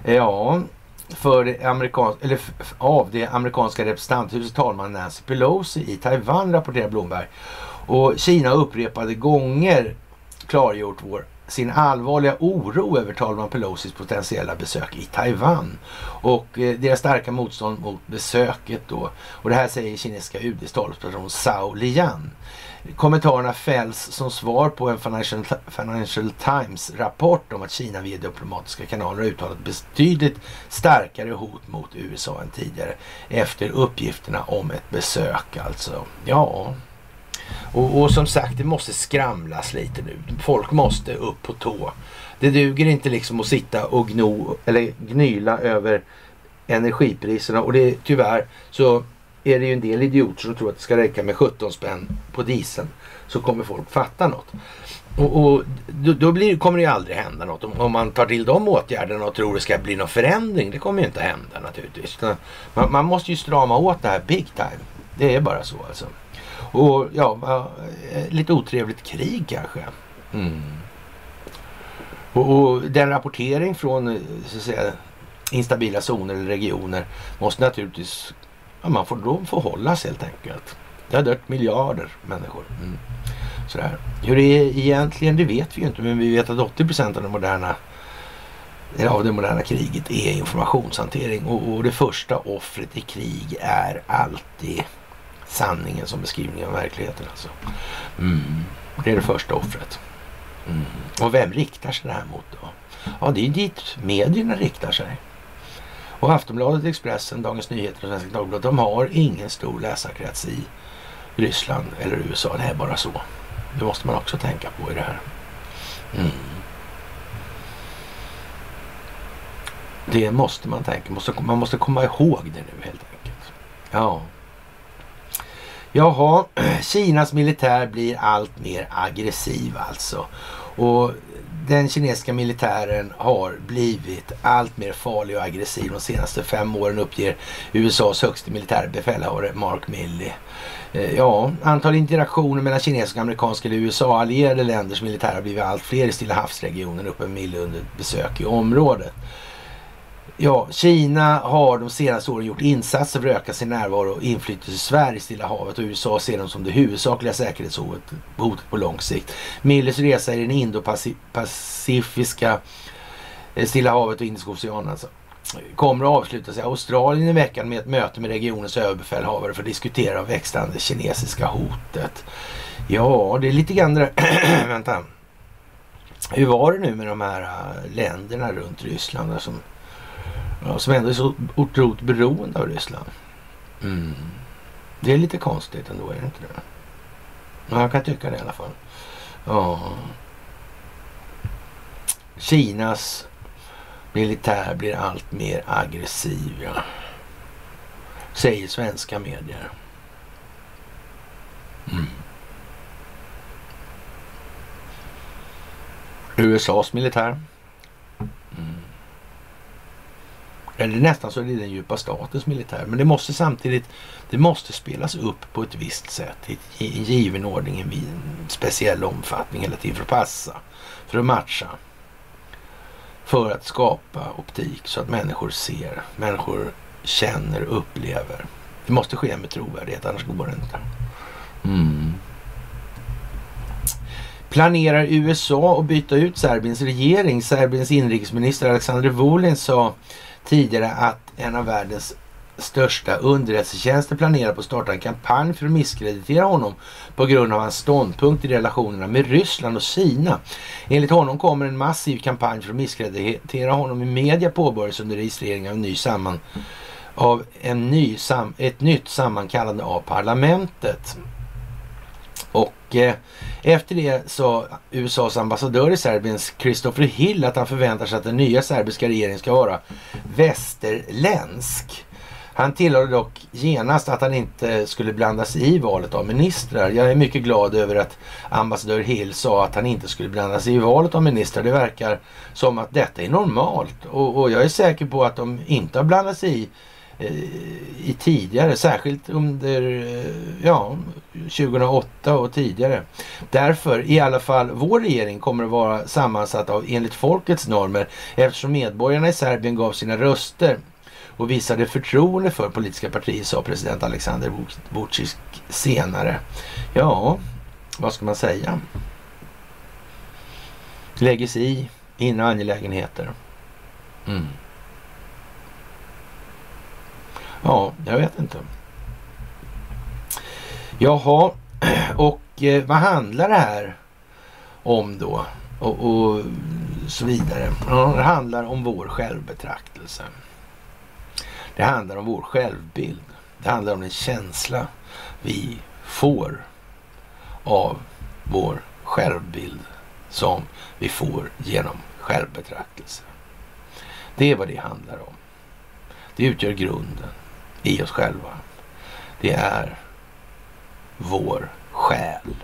Eh, ja, för det amerikanska, eller av det amerikanska representanthuset talman Nancy Pelosi i Taiwan rapporterar Blomberg. Och Kina upprepade gånger klargjort vår sin allvarliga oro över talman Pelosis potentiella besök i Taiwan och eh, deras starka motstånd mot besöket då. Och det här säger kinesiska UDs talesperson Zhao Lian. Kommentarerna fälls som svar på en Financial, Financial Times rapport om att Kina via diplomatiska kanaler har uttalat betydligt starkare hot mot USA än tidigare efter uppgifterna om ett besök alltså. Ja, och, och, som sagt, det måste skramlas lite nu. Folk måste upp på tå. Det duger inte liksom att sitta och gno, eller gnyla över energipriserna och det tyvärr så är det ju en del idioter som tror att det ska räcka med 17 spänn på dieseln så kommer folk fatta något. Och, och då, då blir, kommer det ju aldrig hända något om, om, man tar till de åtgärderna och tror det ska bli någon förändring. Det kommer ju inte hända naturligtvis. Man, man måste ju strama åt det här big time. Det är bara så alltså. Och ja, lite otrevligt krig kanske. Mm. Och, och, den rapportering från så att säga, instabila zoner eller regioner måste naturligtvis, ja, man får då förhållas helt enkelt. Det har dött miljarder människor. Mm. Sådär. Hur det är egentligen, det vet vi ju inte, men vi vet att 80 procent av det moderna av det moderna kriget är informationshantering och, och det första offret i krig är alltid sanningen som beskrivning av verkligheten. Alltså. Mm. Det är det första offret. Mm. Och vem riktar sig det här mot då? Ja, det är dit medierna riktar sig. Och Aftonbladet, Expressen, Dagens Nyheter och Svenska Dagbladet, de har ingen stor läsarkrets i Ryssland eller USA. Det är bara så. Det måste man också tänka på i det här. Mm. Det måste man tänka. Man måste komma ihåg det nu helt enkelt. Ja. Jaha, Kinas militär blir allt mer aggressiv alltså. Och den kinesiska militären har blivit allt mer farlig och aggressiv de senaste fem åren uppger USAs högste militärbefälhavare Mark Milley. Eh, ja, antal interaktioner mellan kinesiska, amerikanska eller USA-allierade länders militär har blivit allt fler i Stilla havsregionen uppe Milley under besök i området. Ja, Kina har de senaste åren gjort insatser för att öka sin närvaro och inflytelse i Sverige i Stilla havet och USA ser dem som det huvudsakliga säkerhetshotet på lång sikt. Millers resa i den indopacifiska eh, Stilla havet och Indiska oceanen alltså, kommer att avslutas i Australien i veckan med ett möte med regionens överbefälhavare för att diskutera det växande kinesiska hotet. Ja, det är lite grann det Vänta. Hur var det nu med de här eh, länderna runt Ryssland som Ja, som ändå är så otroligt beroende av Ryssland. Mm. Det är lite konstigt ändå, är det inte det? Ja, jag kan tycka det i alla fall. Ja. Kinas militär blir allt mer aggressiv, ja. Säger svenska medier. Mm. USAs militär eller nästan så är det den djupa statens militär. Men det måste samtidigt det måste spelas upp på ett visst sätt i en given ordning, i en speciell omfattning hela tiden för att passa, för att matcha. För att skapa optik så att människor ser, människor känner, upplever. Det måste ske med trovärdighet, annars går det inte. Mm. Planerar USA att byta ut Serbiens regering? Serbiens inrikesminister Alexander Vulin sa tidigare att en av världens största underrättelsetjänster planerar på att starta en kampanj för att misskreditera honom på grund av hans ståndpunkt i relationerna med Ryssland och Kina. Enligt honom kommer en massiv kampanj för att misskreditera honom i media påbörjas under registrering av en ny samman av en ny sam, ett nytt sammankallande av parlamentet. Och eh, efter det sa USAs ambassadör i Serbien, Christopher Hill, att han förväntar sig att den nya serbiska regeringen ska vara västerländsk. Han tillade dock genast att han inte skulle blanda sig i valet av ministrar. Jag är mycket glad över att ambassadör Hill sa att han inte skulle blanda sig i valet av ministrar. Det verkar som att detta är normalt och, och jag är säker på att de inte har blandat sig i Eh, i tidigare, särskilt under eh, ja, 2008 och tidigare. Därför, i alla fall vår regering kommer att vara sammansatt av enligt folkets normer eftersom medborgarna i Serbien gav sina röster och visade förtroende för politiska partier, sa president Alexander Vucic senare. Ja, vad ska man säga? Lägger sig i inre angelägenheter. Mm. Ja, jag vet inte. Jaha, och eh, vad handlar det här om då? Och, och så vidare. Det handlar om vår självbetraktelse. Det handlar om vår självbild. Det handlar om den känsla vi får av vår självbild som vi får genom självbetraktelse. Det är vad det handlar om. Det utgör grunden i oss själva. Det är vår själ.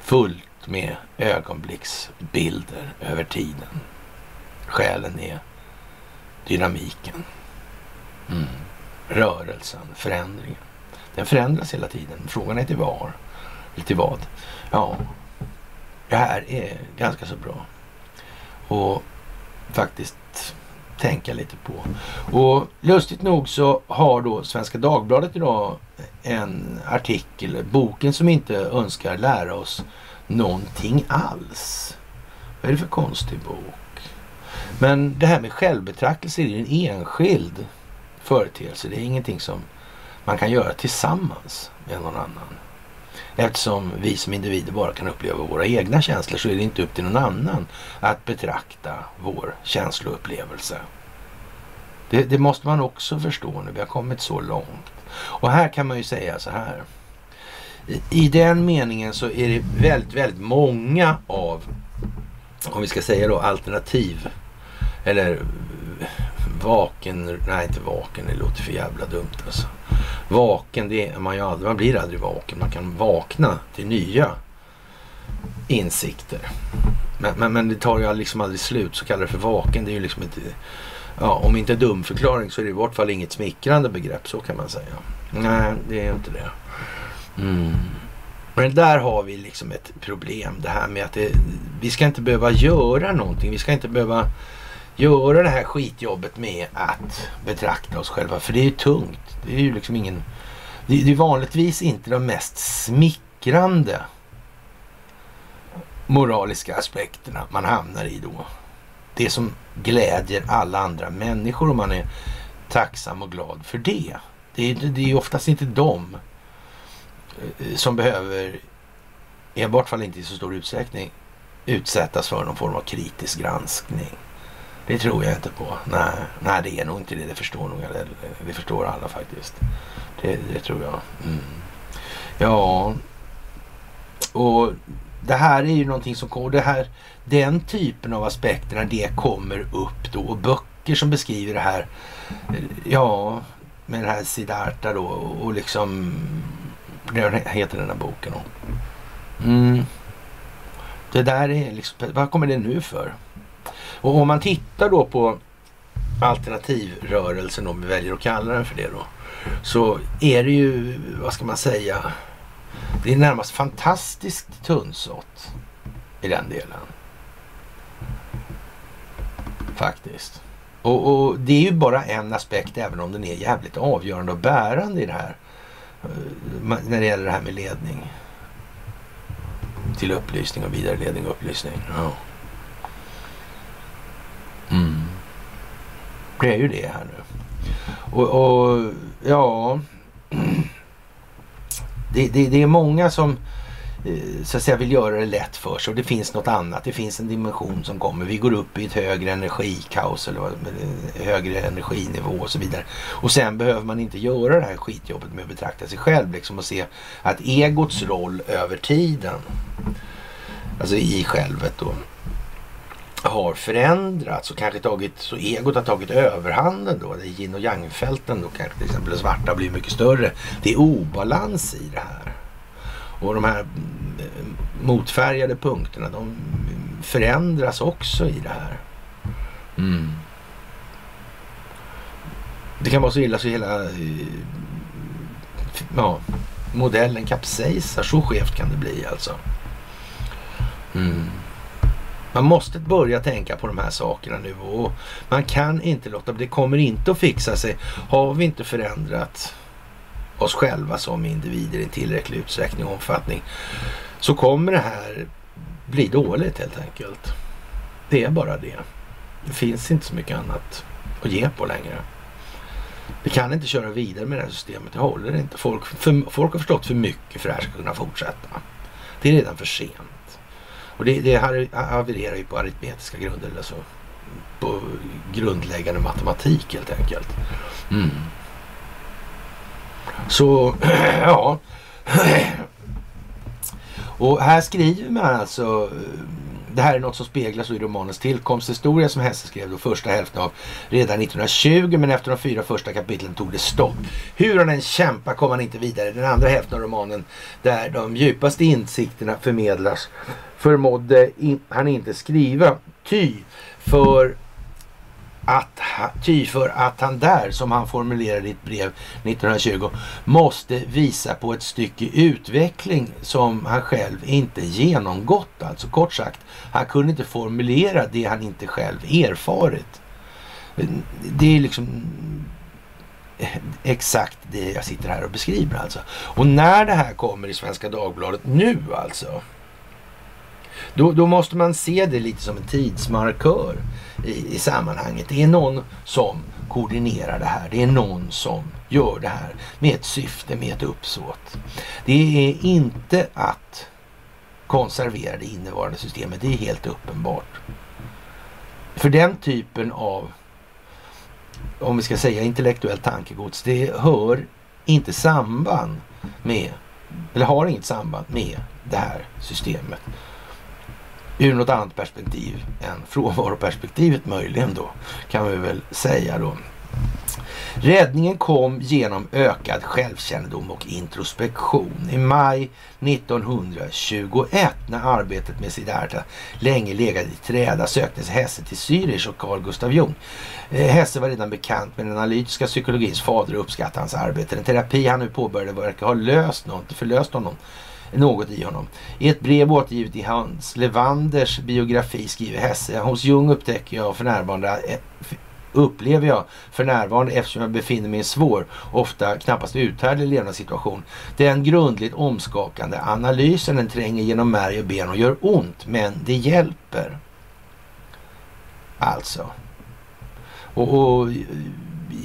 Fullt med ögonblicksbilder över tiden. Själen är dynamiken. Mm. Rörelsen, förändringen. Den förändras hela tiden. Frågan är till var? Eller till vad? Ja, det här är ganska så bra. Och faktiskt tänka lite på. Och lustigt nog så har då Svenska Dagbladet idag en artikel, boken som inte önskar lära oss någonting alls. Vad är det för konstig bok? Men det här med självbetraktelse är en enskild företeelse. Det är ingenting som man kan göra tillsammans med någon annan. Eftersom vi som individer bara kan uppleva våra egna känslor så är det inte upp till någon annan att betrakta vår känsloupplevelse. Det, det måste man också förstå nu. Vi har kommit så långt. Och här kan man ju säga så här. I, i den meningen så är det väldigt, väldigt många av, om vi ska säga då alternativ eller vaken, nej inte vaken, det låter för jävla dumt alltså. Vaken, det är man ju aldrig, man blir aldrig vaken. Man kan vakna till nya insikter. Men, men, men det tar ju liksom aldrig slut. Så kallar det för vaken, det är ju liksom inte, ja, om inte dumförklaring så är det i vart fall inget smickrande begrepp, så kan man säga. Nej, det är inte det. Mm. Men där har vi liksom ett problem. Det här med att det, vi ska inte behöva göra någonting. Vi ska inte behöva göra det här skitjobbet med att betrakta oss själva. För det är ju tungt. Det är ju liksom ingen... Det är vanligtvis inte de mest smickrande moraliska aspekterna man hamnar i då. Det som glädjer alla andra människor och man är tacksam och glad för det. Det är, det är oftast inte de eh, som behöver, i vart fall inte i så stor utsträckning, utsättas för någon form av kritisk granskning. Det tror jag inte på. Nej, nej det är nog inte det. Det förstår nog det förstår alla faktiskt. Det, det tror jag. Mm. Ja, och det här är ju någonting som kommer. Det här, den typen av aspekter när det kommer upp då och böcker som beskriver det här. Ja, med den här Siddhartha då och liksom. Det heter den här boken då. Mm. Det där är liksom, vad kommer det nu för? Och om man tittar då på alternativrörelsen om vi väljer att kalla den för det då. Så är det ju, vad ska man säga, det är närmast fantastiskt tunnsått i den delen. Faktiskt. Och, och, det är ju bara en aspekt även om den är jävligt avgörande och bärande i det här. Eh, när det gäller det här med ledning. till upplysning och vidareledning och upplysning. Ja. Mm. Det är ju det här nu. Och, och ja, det, det, det, är många som eh, så att säga vill göra det lätt för sig och det finns något annat. Det finns en dimension som kommer. Vi går upp i ett högre energikaos eller högre energinivå och så vidare. Och sen behöver man inte göra det här skitjobbet med att betrakta sig själv liksom och se att egots roll över tiden, alltså i självet då, har förändrats och kanske tagit, så egot har tagit överhanden då. Det är yin och yang-fälten då kanske till exempel. Det svarta blir mycket större. Det är obalans i det här. Och de här mm, motfärgade punkterna de förändras också i det här. Mm. Det kan vara så illa så hela eh, ja, modellen kapsejsar. Så skevt kan det bli alltså. Mm. Man måste börja tänka på de här sakerna nu och man kan inte låta det kommer inte att fixa sig. Har vi inte förändrat oss själva som individer i tillräcklig utsträckning och omfattning så kommer det här bli dåligt helt enkelt. Det är bara det. Det finns inte så mycket annat att ge på längre. Vi kan inte köra vidare med det här systemet. Det håller inte. Folk, för, folk har förstått för mycket för att det här ska kunna fortsätta. Det är redan för sent. Och det, det havererar ju på aritmetiska grunder, alltså på grundläggande matematik helt enkelt. Mm. Så, ja. Och här skriver man alltså eh, det här är något som speglas i romanens tillkomsthistoria som Hesse skrev då första hälften av redan 1920 men efter de fyra första kapitlen tog det stopp. Hur han än kämpar kom han inte vidare. Den andra hälften av romanen där de djupaste insikterna förmedlas förmådde in, han inte skriva. Ty för att, ty för att han där, som han formulerade i ett brev 1920, måste visa på ett stycke utveckling som han själv inte genomgått. Alltså kort sagt, han kunde inte formulera det han inte själv erfarit. Det är liksom exakt det jag sitter här och beskriver alltså. Och när det här kommer i Svenska Dagbladet nu alltså, då, då måste man se det lite som en tidsmarkör i, i sammanhanget. Det är någon som koordinerar det här. Det är någon som gör det här med ett syfte, med ett uppsåt. Det är inte att konservera det innevarande systemet. Det är helt uppenbart. För den typen av, om vi ska säga intellektuellt tankegods, det hör inte samband med, eller har inget samband med det här systemet ur något annat perspektiv än frånvaroperspektivet möjligen då, kan vi väl säga då. Räddningen kom genom ökad självkännedom och introspektion. I maj 1921 när arbetet med Siddhartha länge legat i träda söktes Hesse till Zürich och Carl Gustav Jung. Eh, Hesse var redan bekant med den analytiska psykologins fader och uppskattade hans arbete. Den terapi han nu påbörjade verkar ha löst något, förlöst honom något i honom. I ett brev återgivet i Hans Levanders biografi skriver Hesse, hos Jung upptäcker jag för närvarande eh, upplever jag för närvarande eftersom jag befinner mig i en svår, ofta knappast uthärdlig levnadssituation. Den grundligt omskakande analysen den tränger genom märg och ben och gör ont, men det hjälper. Alltså. Och, och,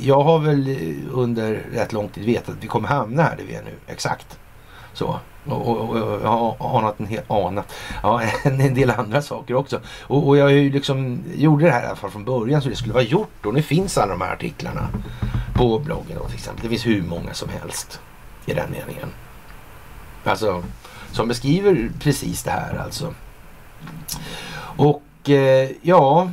jag har väl under rätt lång tid vetat att vi kommer hamna här där vi är nu. Exakt så. Och, och, och jag har anat en, hel, anat, ja, en, en del andra saker också. Och, och jag ju liksom gjorde det här i alla fall från början så det skulle vara gjort. Och nu finns alla de här artiklarna på bloggen då, till exempel. Det finns hur många som helst i den meningen. Alltså som beskriver precis det här alltså. Och eh, ja,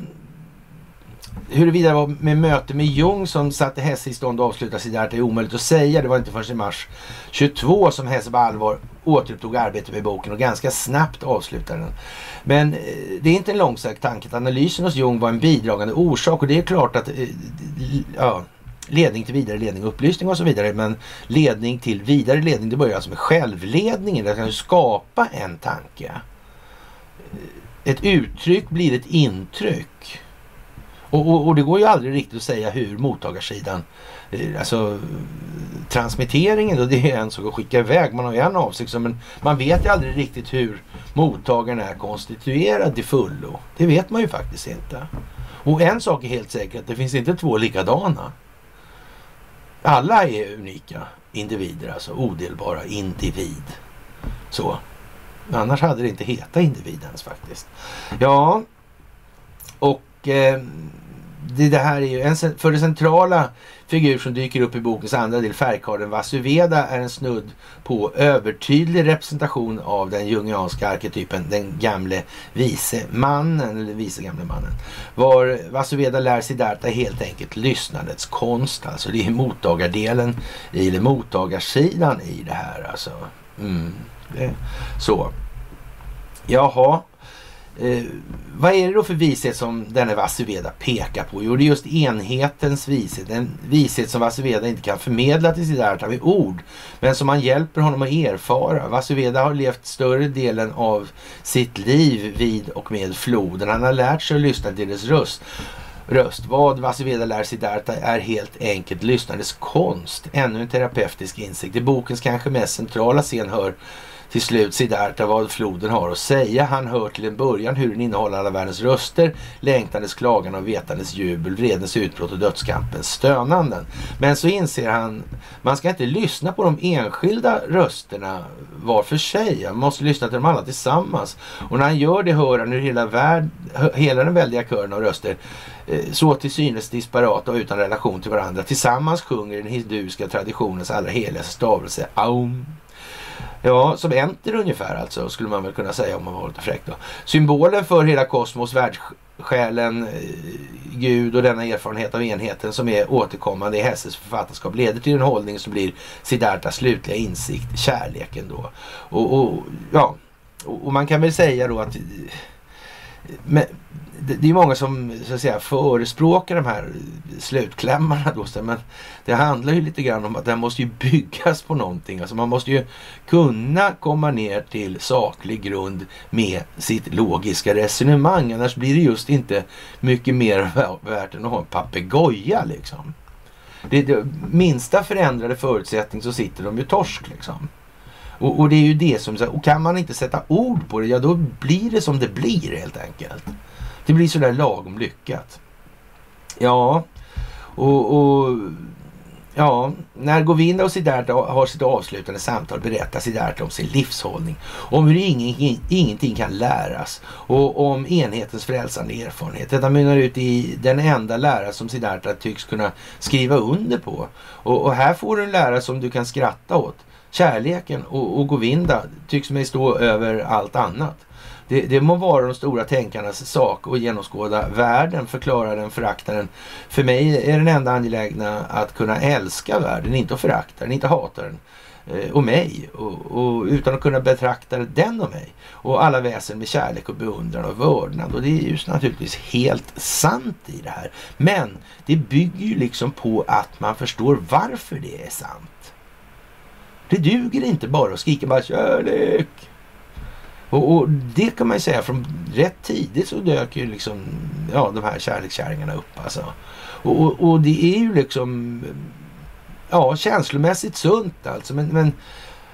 Huruvida det var med möte med Jung som satte Hesse i stånd att avsluta sitt art är omöjligt att säga. Det var inte förrän i mars 22 som Hesse på allvar återupptog arbetet med boken och ganska snabbt avslutade den. Men eh, det är inte en långsökt tanke att analysen hos Jung var en bidragande orsak och det är klart att eh, ja, ledning till vidare ledning, upplysning och så vidare. Men ledning till vidare ledning, det börjar alltså med självledningen. Det kan skapa en tanke. Eh, ett uttryck blir ett intryck. Och, och, och, det går ju aldrig riktigt att säga hur mottagarsidan, Eh, alltså transmitteringen då, det är en sak att skicka iväg. Man har ju en avsikt, men man vet ju aldrig riktigt hur mottagaren är konstituerad till fullo. Det vet man ju faktiskt inte. Och en sak är helt säker, att det finns inte två likadana. Alla är unika individer, alltså odelbara individ. Så. Annars hade det inte hetat individ ens faktiskt. Ja, och eh, det, det, här är ju en, för det centrala figur som dyker upp i bokens andra del, färgkarlen Vasuveda, är en snudd på övertydlig representation av den jungianska arketypen, den gamle vise mannen, eller vise gamle mannen. Var Vasuveda lär sig Siddhartha helt enkelt lyssnandets konst, alltså det är mottagardelen, eller mottagarsidan i det här alltså. Mm, det, så. Jaha, Eh, vad är det då för vishet som denne Vasuveda pekar på? Jo, det är just enhetens vishet. En vishet som Vasuveda inte kan förmedla till Siddhartha med ord, men som han hjälper honom att erfara. Vasuveda har levt större delen av sitt liv vid och med floden. Han har lärt sig att lyssna till dess röst. Röst. Vad Vasuveda lär Siddhartha är helt enkelt lyssnandets konst. Ännu en terapeutisk insikt. I bokens kanske mest centrala scen hör till slut Siddhartha vad floden har att säga. Han hör till en början hur den innehåller alla världens röster, Längtandes, klagan och vetandes jubel, vredens utbrott och dödskampens stönanden. Men så inser han, man ska inte lyssna på de enskilda rösterna var för sig. Man måste lyssna till dem alla tillsammans. Och när han gör det hör han hur hela, värld, hela den väldiga kören av röster eh, så till synes disparata och utan relation till varandra tillsammans sjunger den hinduiska traditionens allra heligaste stavelse Aum. Ja, som enter ungefär alltså, skulle man väl kunna säga om man var lite fräck då. Symbolen för hela kosmos, världssjälen, eh, Gud och denna erfarenhet av enheten som är återkommande i Hesses författarskap leder till en hållning som blir Siddhartas slutliga insikt, kärleken då. Och, och ja, och, och man kan väl säga då att men, det är många som så att säga, förespråkar de här slutklämmarna. Då, men det handlar ju lite grann om att den måste ju byggas på någonting. Alltså man måste ju kunna komma ner till saklig grund med sitt logiska resonemang. Annars blir det just inte mycket mer värt än att ha en papegoja liksom. Det, det minsta förändrade förutsättning så sitter de ju torsk liksom. Och, och, det är ju det som, och kan man inte sätta ord på det, ja då blir det som det blir helt enkelt. Det blir sådär lagom lyckat. Ja, och, och ja, när Govinda och Siddhartha har sitt avslutande samtal berättar Siddhartha om sin livshållning. Om hur ingen, ingenting kan läras och om enhetens frälsande erfarenhet. Detta mynnar ut i den enda lära som Siddhartha tycks kunna skriva under på. Och, och här får du en lära som du kan skratta åt. Kärleken och, och Govinda tycks mig stå över allt annat. Det, det må vara de stora tänkarnas sak att genomskåda världen, förklara den, förakta den. För mig är den enda angelägna att kunna älska världen, inte att förakta den, inte hata den eh, och mig och, och, utan att kunna betrakta den och mig och alla väsen med kärlek och beundran och vördnad och det är ju naturligtvis helt sant i det här. Men det bygger ju liksom på att man förstår varför det är sant. Det duger inte bara att skrika bara kärlek, och, och, det kan man ju säga från rätt tidigt så dök ju liksom ja, de här kärlekskärringarna upp alltså. Och, och, och, det är ju liksom ja, känslomässigt sunt alltså. Men, men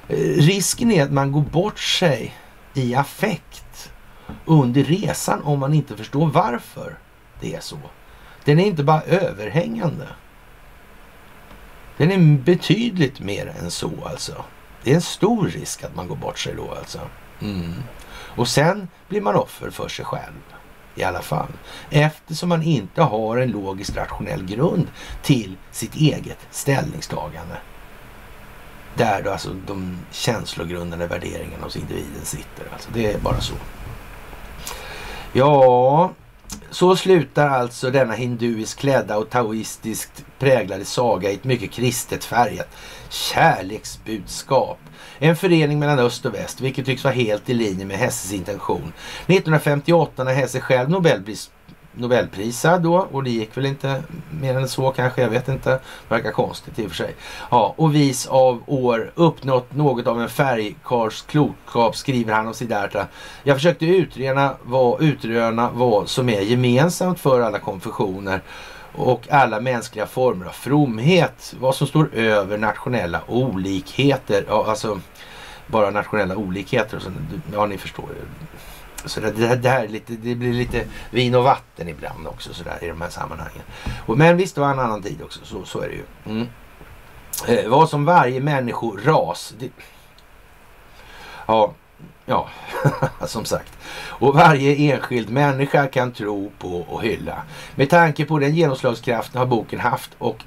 eh, risken är att man går bort sig i affekt under resan om man inte förstår varför det är så. Den är inte bara överhängande. Den är betydligt mer än så alltså. Det är en stor risk att man går bort sig då alltså. Mm. Och sen blir man offer för sig själv i alla fall. Eftersom man inte har en logiskt rationell grund till sitt eget ställningstagande. Där då alltså de känslogrundande värderingarna hos individen sitter. Alltså det är bara så. Ja, så slutar alltså denna hinduiskt klädda och taoistiskt präglade saga i ett mycket kristet färgat kärleksbudskap en förening mellan öst och väst, vilket tycks vara helt i linje med Hesses intention. 1958 när Hesse själv Nobelpris Nobelprisad då och det gick väl inte mer än så kanske, jag vet inte. Verkar konstigt i och för sig. Ja, och vis av år uppnått något av en färgkarls klokskap skriver han om Siddhartha. Jag försökte utröna vad, utröna vad som är gemensamt för alla konfessioner och alla mänskliga former av fromhet. Vad som står över nationella olikheter. Ja, alltså bara nationella olikheter. Och så, ja, ni förstår. Så det, det, det, här lite, det blir lite vin och vatten ibland också så där, i de här sammanhangen. Och, men visst, det var en annan tid också. Så, så är det ju. Mm. Eh, vad som varje människoras... Det, ja, ja, som sagt. Och varje enskild människa kan tro på och hylla. Med tanke på den genomslagskraften har boken haft och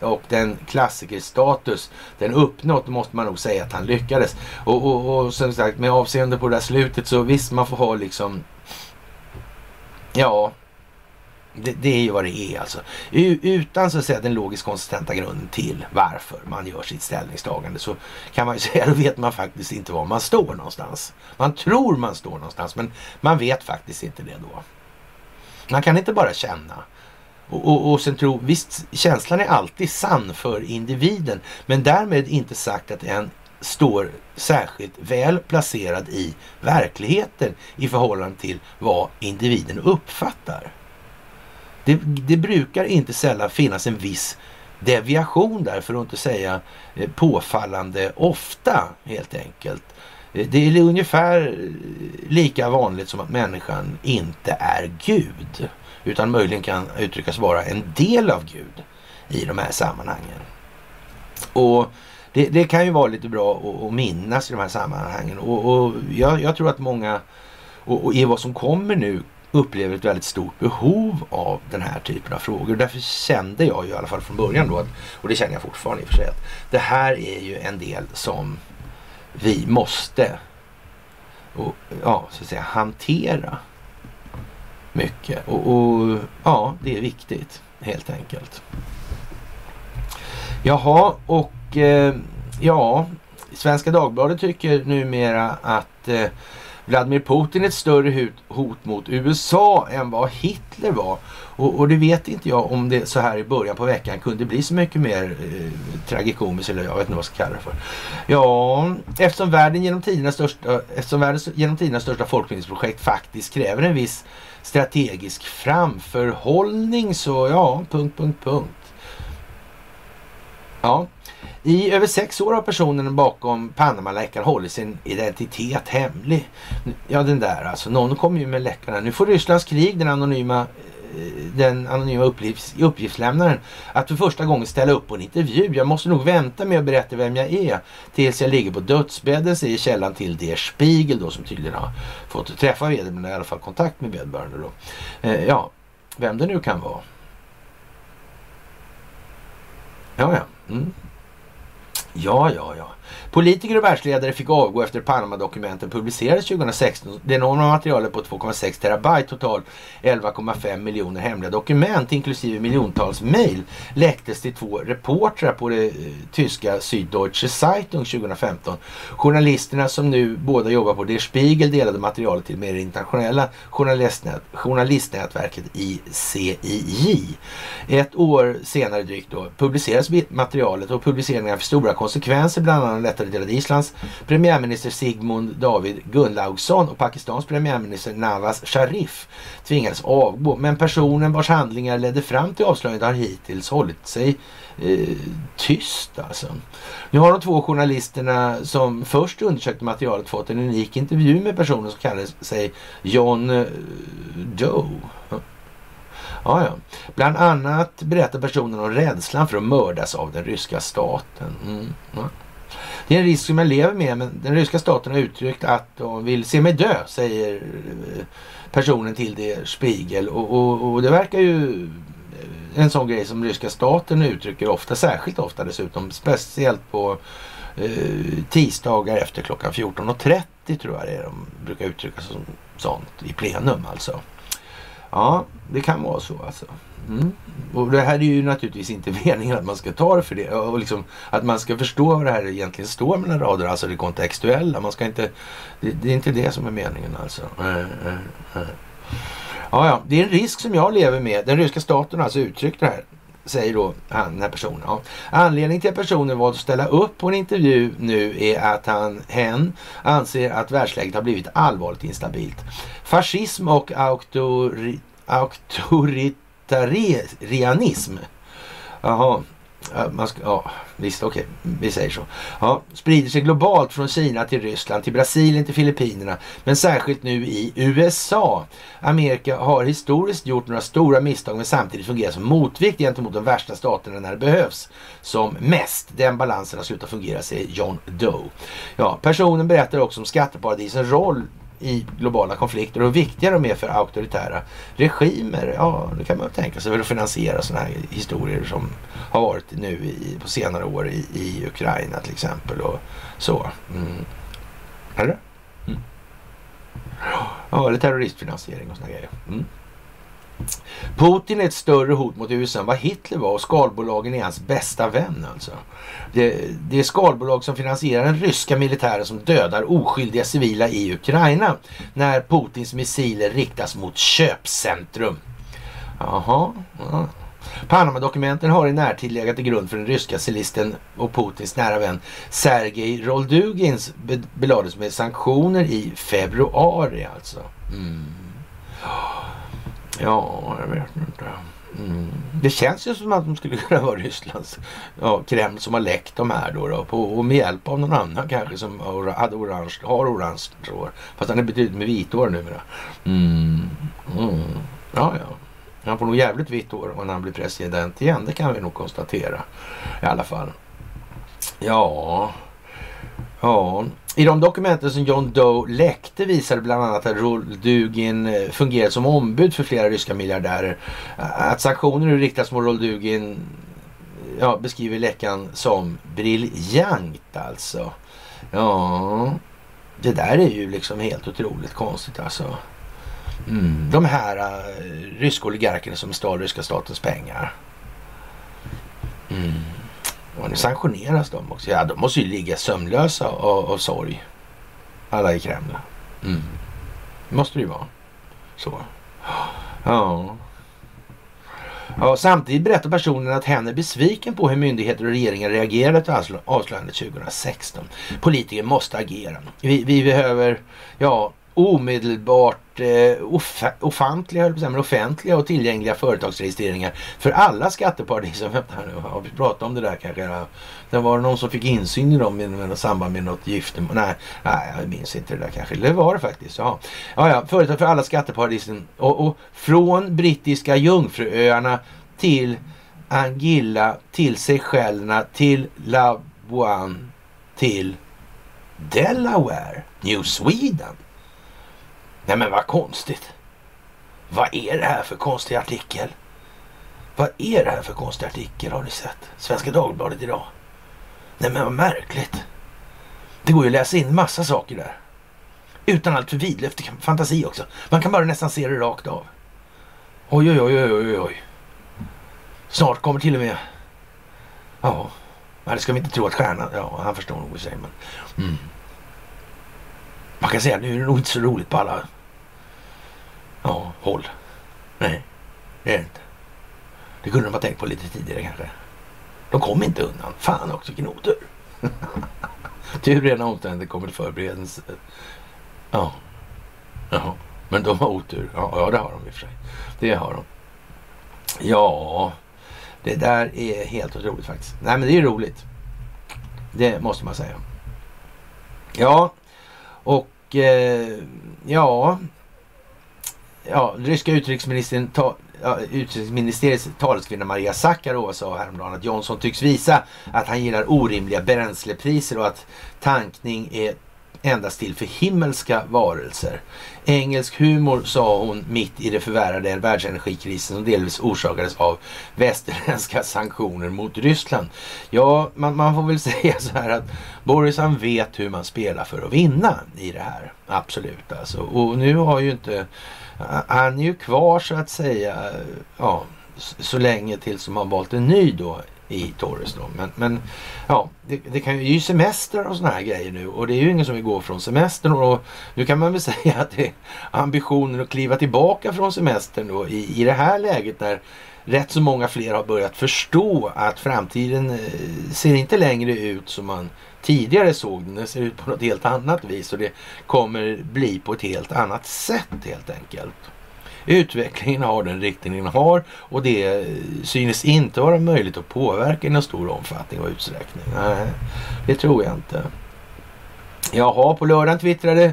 och den klassikerstatus den uppnått måste man nog säga att han lyckades. Och, och, och som sagt med avseende på det där slutet så visst man får ha liksom Ja, det, det, är ju vad det är alltså. Utan så att säga den logiskt konsistenta grunden till varför man gör sitt ställningstagande så kan man ju säga då vet man faktiskt inte var man står någonstans. Man tror man står någonstans men man vet faktiskt inte det då. Man kan inte bara känna och, och, och sen tro, visst känslan är alltid sann för individen men därmed inte sagt att en står särskilt väl placerad i verkligheten i förhållande till vad individen uppfattar. Det, det brukar inte sällan finnas en viss deviation där, för att inte säga eh, påfallande ofta helt enkelt. Eh, det är ungefär eh, lika vanligt som att människan inte är Gud utan möjligen kan uttryckas vara en del av Gud i de här sammanhangen. Och det, det kan ju vara lite bra att, att, minnas i de här sammanhangen och, och jag, jag, tror att många och, och i vad som kommer nu upplever ett väldigt stort behov av den här typen av frågor. Därför kände jag ju i alla fall från början då, att, och det känner jag fortfarande i och för sig, att det här är ju en del som vi måste och, ja, så att säga, hantera mycket. Och, och, ja, det är viktigt helt enkelt. Jaha, och eh, ja, Svenska Dagbladet tycker numera att eh, Vladimir Putin är ett större hot mot USA än vad Hitler var. Och, och, det vet inte jag om det så här i början på veckan kunde bli så mycket mer eh, tragikomiskt eller jag vet inte vad jag ska kalla det för. Ja, eftersom världen genom tidernas största, eftersom genom största folkbildningsprojekt faktiskt kräver en viss strategisk framförhållning så ja, punkt, punkt, punkt. Ja, i över sex år har personen bakom Panamaläckan hållit sin identitet hemlig. Ja, den där alltså. Någon kom ju med läckarna. Nu får Rysslands krig, den anonyma den anonyma uppgifts, uppgiftslämnaren att för första gången ställa upp på en intervju. Jag måste nog vänta med att berätta vem jag är tills jag ligger på dödsbädden, säger källan till Der Spiegel då som tydligen har fått träffa vederbörande, i alla fall kontakt med vederbörande då. Eh, ja, vem det nu kan vara. Ja, ja. Mm. Ja, ja, ja. Politiker och världsledare fick avgå efter Panama-dokumenten publicerades 2016. Det enorma materialet på 2,6 terabyte totalt 11,5 miljoner hemliga dokument inklusive miljontals mejl läcktes till två reportrar på det eh, tyska Süddeutsche Zeitung 2015. Journalisterna som nu båda jobbar på Der Spiegel delade materialet till med det internationella journalistnät, journalistnätverket ICIJ. Ett år senare drygt då publicerades materialet och publiceringarna fick stora konsekvenser bland annat lättare delade Islands premiärminister Sigmund David Gunnlaugsson och Pakistans premiärminister Nawaz Sharif tvingades avgå. Men personen vars handlingar ledde fram till avslöjandet har hittills hållit sig eh, tyst alltså. Nu har de två journalisterna som först undersökte materialet fått en unik intervju med personen som kallade sig John eh, Doe. Ja, ja. Bland annat berättar personen om rädslan för att mördas av den ryska staten. Mm, ja. Det är en risk som jag lever med, men den ryska staten har uttryckt att de vill se mig dö, säger eh, personen till det Spiegel. Och, och, och det verkar ju eh, en sån grej som ryska staten uttrycker ofta, särskilt ofta dessutom, speciellt på eh, tisdagar efter klockan 14.30 tror jag det är de brukar uttrycka som sånt i plenum alltså. Ja, det kan vara så alltså. Mm. Och det här är ju naturligtvis inte meningen att man ska ta det för det. Och liksom, att man ska förstå vad det här egentligen står mellan rader. alltså det kontextuella. Man ska inte, det, det är inte det som är meningen alltså. Eh, eh, eh. Ja, ja, det är en risk som jag lever med. Den ryska staten har alltså uttryckt det här säger då han, den här personen. Ja. Anledningen till att personen valt att ställa upp på en intervju nu är att han, hen, anser att världsläget har blivit allvarligt instabilt. Fascism och auktori, auktoritarianism. Jaha, man ska, ja, visst, okej, okay, vi säger så. Ja, sprider sig globalt från Kina till Ryssland, till Brasilien, till Filippinerna, men särskilt nu i USA. Amerika har historiskt gjort några stora misstag, men samtidigt fungerar som motvikt gentemot de värsta staterna när det behövs som mest. Den balansen har slutat fungera, säger John Doe. Ja, personen berättar också om skatteparadisens roll i globala konflikter och hur viktiga de är för auktoritära regimer. Ja, det kan man tänka sig för att finansiera sådana här historier som har varit nu i, på senare år i, i Ukraina till exempel och så. Mm. Eller? Mm. Ja, eller terroristfinansiering och sådana grejer. Mm. Putin är ett större hot mot USA än vad Hitler var och skalbolagen är hans bästa vän alltså. Det, det är skalbolag som finansierar den ryska militären som dödar oskyldiga civila i Ukraina när Putins missiler riktas mot köpcentrum. Jaha. Ja. Panama-dokumenten har i närtid legat till grund för den ryska cellisten och Putins nära vän Sergej Roldugins belades med sanktioner i februari alltså. Mm. Ja, jag vet inte. Mm. Det känns ju som att de skulle kunna vara Rysslands ja, Kreml som har läckt de här då, då på, och med hjälp av någon annan kanske som hade orange, har orange hår. Fast han är betydligt med vit hår numera. Mm. Mm. Ja, ja. Han får nog jävligt vitt hår när han blir president igen. Det kan vi nog konstatera i alla fall. Ja, ja. I de dokumenten som John Doe läckte visade bland annat att Roldugin eh, fungerade som ombud för flera ryska miljardärer. Eh, att sanktioner nu riktas mot Roldugin eh, ja, beskriver läckan som briljant alltså. Ja, det där är ju liksom helt otroligt konstigt alltså. Mm. De här uh, ryska oligarkerna som stal ryska statens pengar. Mm. Och nu sanktioneras de också. Ja, de måste ju ligga sömnlösa av, av sorg. Alla i Kreml. Mm. måste det ju vara. Så. Ja. Ja, samtidigt berättar personen att hen är besviken på hur myndigheter och regeringar reagerade till avslöjandet 2016. Politiker måste agera. Vi, vi behöver ja, omedelbart eh, off ofantliga, men offentliga och tillgängliga företagsregistreringar för alla skatteparadis. Har vi pratat om det där kanske? Det var någon som fick insyn i dem i samband med något gifte. Nej, nej, jag minns inte det där kanske. Det var det faktiskt. Ja, ja, ja företag för alla skatteparadisen. Och, och från brittiska Jungfruöarna till Angilla, till Seychellerna, till La Labuan, till Delaware, New Sweden. Nej men vad konstigt. Vad är det här för konstig artikel? Vad är det här för konstig artikel har ni sett? Svenska Dagbladet idag. Nej men vad märkligt. Det går ju att läsa in massa saker där. Utan allt för vidlyftig fantasi också. Man kan bara nästan se det rakt av. Oj, oj, oj, oj, oj, oj. Snart kommer till och med... Ja, det ska vi inte tro att stjärnan... Ja, han förstår nog vad vi säger, men... Mm. Man kan säga att nu är det nog inte så roligt på alla ja, håll. Nej, det är det inte. Det kunde de ha tänkt på lite tidigare kanske. De kom inte undan. Fan också, vilken otur. Tur rena omständigheter kommer till förberedelse. Ja. Jaha. Men de har otur. Ja, ja, det har de i och för sig. Det har de. Ja, det där är helt otroligt faktiskt. Nej, men det är roligt. Det måste man säga. Ja, och eh, ja, ja, ryska utrikesministern ta, ja, utrikesministeriets taleskvinna Maria Sakarova sa häromdagen att Johnson tycks visa att han gillar orimliga bränslepriser och att tankning är endast till för himmelska varelser. Engelsk humor sa hon mitt i det förvärrade världsenergikrisen som delvis orsakades av västerländska sanktioner mot Ryssland. Ja, man, man får väl säga så här att Boris han vet hur man spelar för att vinna i det här. Absolut alltså. Och nu har ju inte han är ju kvar så att säga ja, så länge tills som han valt en ny då i Torres då. Men, men ja, det, det kan ju semester och såna här grejer nu och det är ju ingen som vill gå från semestern och nu kan man väl säga att det är ambitionen att kliva tillbaka från semestern då i, i det här läget när rätt så många fler har börjat förstå att framtiden eh, ser inte längre ut som man tidigare såg den. Den ser ut på något helt annat vis och det kommer bli på ett helt annat sätt helt enkelt. Utvecklingen har den riktning den har och det eh, synes inte vara möjligt att påverka i någon stor omfattning och utsträckning. Nej, det tror jag inte. Jaha, på lördagen twittrade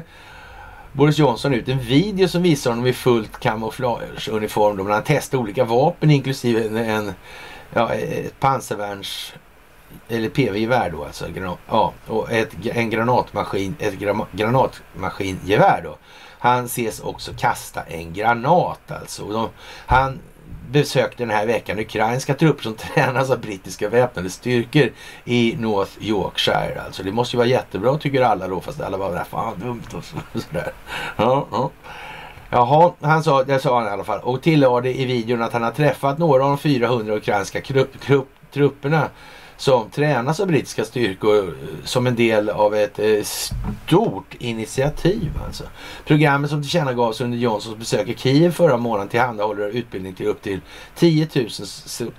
Boris Johnson ut en video som visar honom i fullt kamouflageuniform då han testar olika vapen inklusive en, en ja, ett pansarvärns eller PV-gevär då alltså. Ja, och ett, en granatmaskin, ett granatmaskingevär då. Han ses också kasta en granat alltså. De, han besökte den här veckan ukrainska trupper som tränas av brittiska väpnade styrkor i North Yorkshire. Alltså det måste ju vara jättebra tycker alla då fast alla bara fan dumt och sådär. Ja, ja. Jaha, han sa, det sa han i alla fall och tillade i videon att han har träffat några av de 400 ukrainska trupperna som tränas av brittiska styrkor eh, som en del av ett eh, stort initiativ. Alltså. Programmet som tillkännagavs under Johnsons besök i Kiev förra månaden tillhandahåller utbildning till upp till 10 000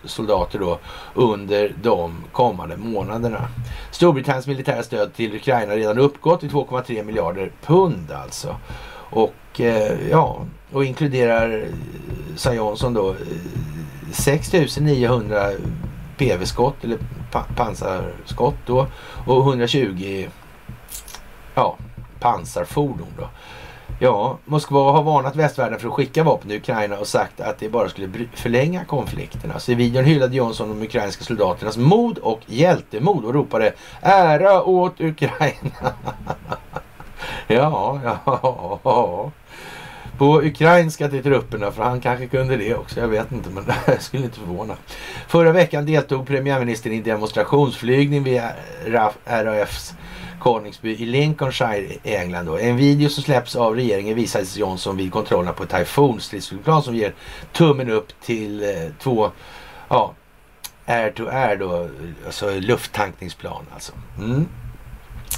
soldater då under de kommande månaderna. Storbritanniens militära stöd till Ukraina har redan uppgått till 2,3 miljarder pund alltså. Och eh, ja, och inkluderar, eh, sa Johnson då, 6 900 PV-skott eller pa pansarskott då och 120 ja, pansarfordon då. Ja, Moskva har varnat västvärlden för att skicka vapen till Ukraina och sagt att det bara skulle förlänga konflikterna. Så i videon hyllade Johnson de ukrainska soldaternas mod och hjältemod och ropade ära åt Ukraina. ja, ja, ja på ukrainska till trupperna för han kanske kunde det också. Jag vet inte men det skulle inte förvåna. Förra veckan deltog premiärministern i demonstrationsflygning vid RAFs Koningsby i Lincolnshire i England. Då. En video som släpps av regeringen visades Johnson vid kontrollerna på ett Typhoon stridsflygplan som ger tummen upp till eh, två ja, air to air då, alltså lufttankningsplan alltså. Mm.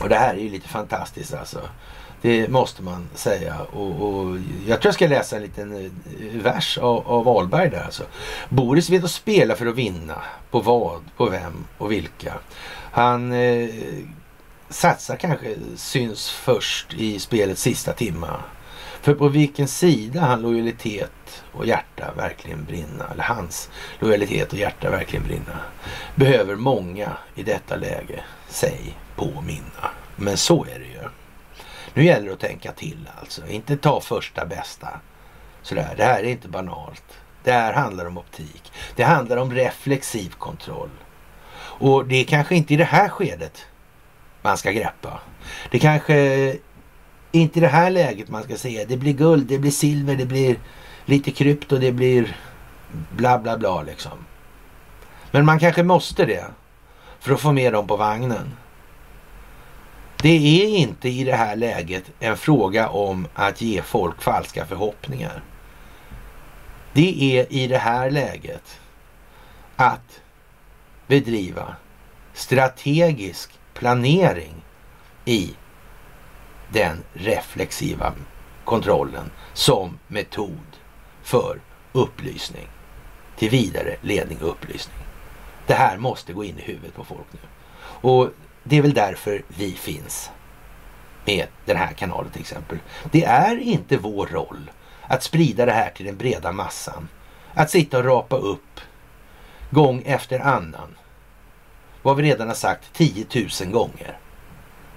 Och det här är ju lite fantastiskt alltså. Det måste man säga. Och, och, jag tror jag ska läsa en liten eh, vers av, av Wahlberg där. Alltså. Boris vet att spela för att vinna. På vad, på vem och vilka. Han eh, satsar kanske syns först i spelets sista timma. För på vilken sida han lojalitet och hjärta verkligen brinna, eller hans lojalitet och hjärta verkligen brinna, behöver många i detta läge sig påminna. Men så är det ju. Nu gäller det att tänka till alltså. Inte ta första bästa. Sådär. Det här är inte banalt. Det här handlar om optik. Det handlar om reflexiv kontroll. Och det är kanske inte i det här skedet man ska greppa. Det kanske inte i det här läget man ska säga det blir guld, det blir silver, det blir lite krypto, det blir bla bla bla liksom. Men man kanske måste det för att få med dem på vagnen. Det är inte i det här läget en fråga om att ge folk falska förhoppningar. Det är i det här läget att bedriva strategisk planering i den reflexiva kontrollen som metod för upplysning till vidare ledning och upplysning. Det här måste gå in i huvudet på folk nu. Och det är väl därför vi finns med den här kanalen till exempel. Det är inte vår roll att sprida det här till den breda massan. Att sitta och rapa upp gång efter annan vad vi redan har sagt 10 000 gånger.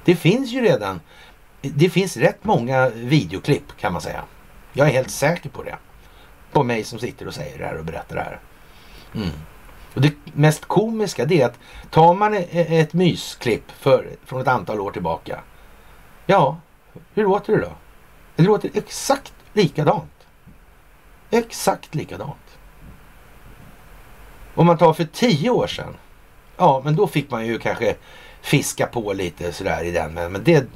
Det finns ju redan, det finns rätt många videoklipp kan man säga. Jag är helt säker på det. På mig som sitter och säger det här och berättar det här. Mm. Och det mest komiska det är att tar man e-, e-, ett mysklipp för, från ett antal år tillbaka. Ja, hur låter det då? Det låter exakt likadant. Exakt likadant. Om man tar för tio år sedan. Ja, men då fick man ju kanske fiska på lite sådär i den. Men, men det,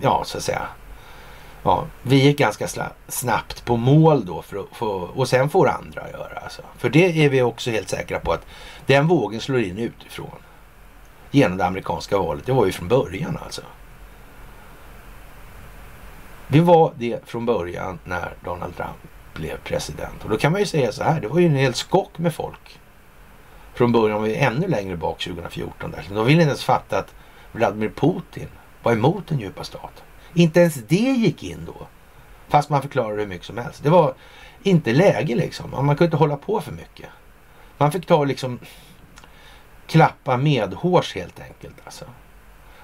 ja så att säga ja, vi gick ganska snabbt på mål då för, för, och sen får andra göra. Alltså. För det är vi också helt säkra på att den vågen slår in utifrån. Genom det amerikanska valet. Det var ju från början alltså. Vi var det från början när Donald Trump blev president. Och då kan man ju säga så här, det var ju en hel skock med folk. Från början var vi ännu längre bak 2014. Där. De ville inte ens fatta att Vladimir Putin var emot den djupa staten. Inte ens det gick in då. Fast man förklarade hur mycket som helst. Det var inte läge liksom. Man kunde inte hålla på för mycket. Man fick ta och liksom klappa medhårs helt enkelt alltså.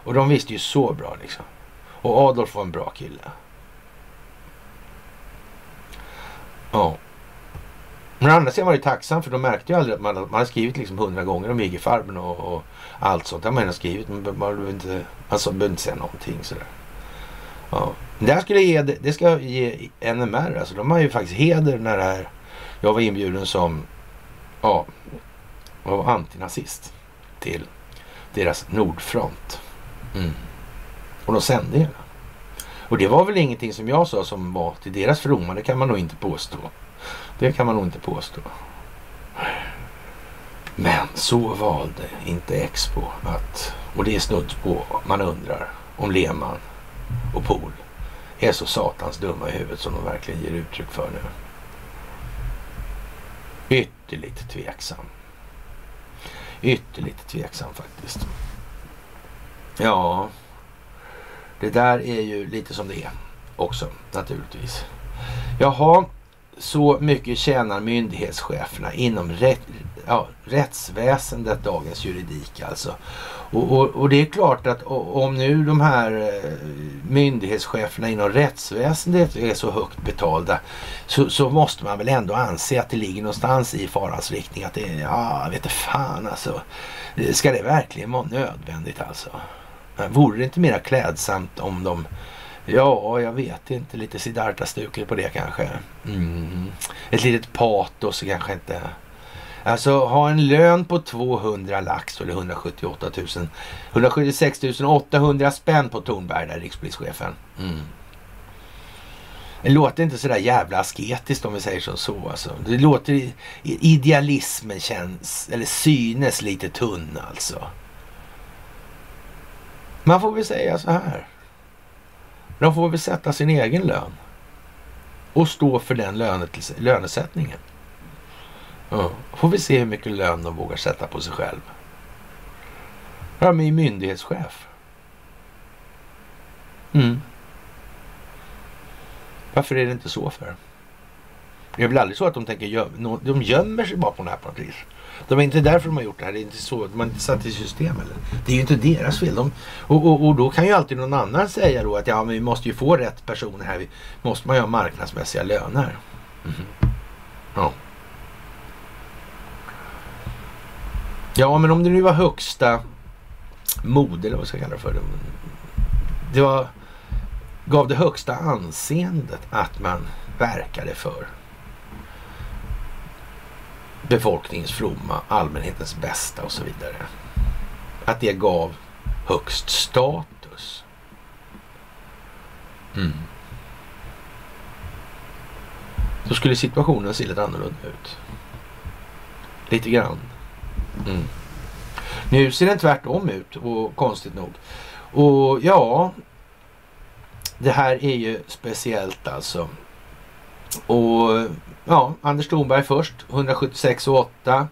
Och de visste ju så bra liksom. Och Adolf var en bra kille. Ja. Men å andra sidan var det tacksam för de märkte ju aldrig att man, man hade skrivit liksom hundra gånger om IG-farben och, och, allt sånt. Det har man skrivit men man behöver inte, alltså, inte säga någonting sådär. Ja. Det här skulle ge, det ska ge NMR, alltså de har ju faktiskt heder när det här, jag var inbjuden som, ja, var antinazist till deras Nordfront. Mm. Och de sände ju. Och det var väl ingenting som jag sa som var till deras fromma. Det kan man nog inte påstå. Det kan man nog inte påstå. Men så valde inte Expo att, och det är snudd på, man undrar om Lehmann och Pool är så satans dumma i huvudet som de verkligen ger uttryck för nu. Ytterligt tveksam. Ytterligt tveksam faktiskt. Ja, det där är ju lite som det är också naturligtvis. Jaha, så mycket tjänar myndighetscheferna inom rätt, ja, rättsväsendet, dagens juridik alltså. Och, och, och, det är klart att om nu de här eh, myndighetscheferna inom rättsväsendet är så högt betalda så, så måste man väl ändå anse att det ligger någonstans i farans riktning att det är, ja, vet fan alltså. Ska det verkligen vara nödvändigt alltså? Vore det inte mer klädsamt om de Ja, jag vet inte. Lite siddharta stuket på det kanske. Mm. Ett litet patos kanske inte. Alltså ha en lön på 200 lax eller 178 000. 176 800 spänn på Tornberg där, rikspolischefen. Mm. Det låter inte sådär jävla asketiskt om vi säger som så. Alltså. Det låter, idealismen känns, eller synes lite tunn alltså. Man får väl säga så här. De får väl sätta sin egen lön. Och stå för den lönesättningen. Ja. Får vi se hur mycket lön de vågar sätta på sig själv. De är ju myndighetschef. Mm. Varför är det inte så för? Det är väl aldrig så att de tänker göm de gömmer sig bakom det här på något vis. De är inte därför de har gjort det här. Det är inte så. De har inte satt i system. Eller? Det är ju inte deras fel. De, och, och, och, då kan ju alltid någon annan säga då att ja, men vi måste ju få rätt personer här. Vi måste man ju ha marknadsmässiga löner. Mm. Ja. Ja, men om det nu var högsta mode eller vad ska jag kalla det för. Det var, gav det högsta anseendet att man verkade för befolkningens fromma, allmänhetens bästa och så vidare. Att det gav högst status. Mm. Då skulle situationen se lite annorlunda ut. Lite grann. Mm. Nu ser den tvärtom ut och konstigt nog. Och ja, det här är ju speciellt alltså. Och ja, Anders Thornberg först, 176 och 8.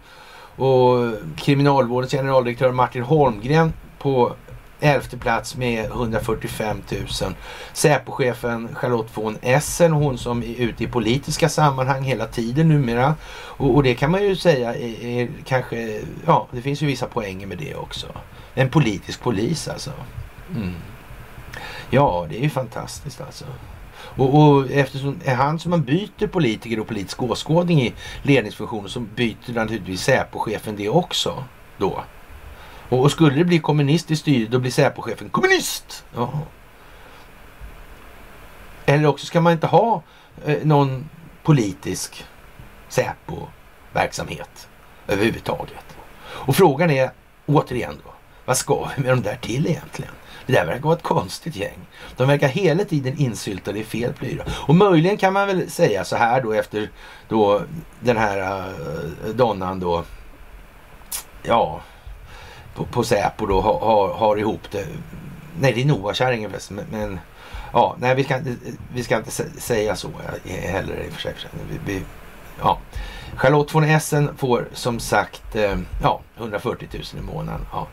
Och kriminalvårdens generaldirektör Martin Holmgren på elfte plats med 145 000. Säpochefen Charlotte von Essen, hon som är ute i politiska sammanhang hela tiden numera. Och, och det kan man ju säga är, är, kanske, ja det finns ju vissa poänger med det också. En politisk polis alltså. Mm. Ja, det är ju fantastiskt alltså. Och, och eftersom är han som man byter politiker och politisk åskådning i ledningsfunktionen så byter naturligtvis Säpochefen det också då. Och, och skulle det bli kommunistiskt styre då blir Säpochefen kommunist. Ja. Eller också ska man inte ha eh, någon politisk Säpo-verksamhet överhuvudtaget. Och frågan är återigen då, vad ska vi med de där till egentligen? Det där verkar vara ett konstigt gäng. De verkar hela tiden insyltade i fel plyra. Och möjligen kan man väl säga så här då efter då den här uh, donnan då, ja, på, på Säpo då har, har, har ihop det. Nej, det är Noakärringen förresten, men, men ja, nej, vi ska, vi ska inte säga så heller i och för sig. Vi, vi, ja. Charlotte von Essen får som sagt eh, ja, 140 000 i månaden. Ja.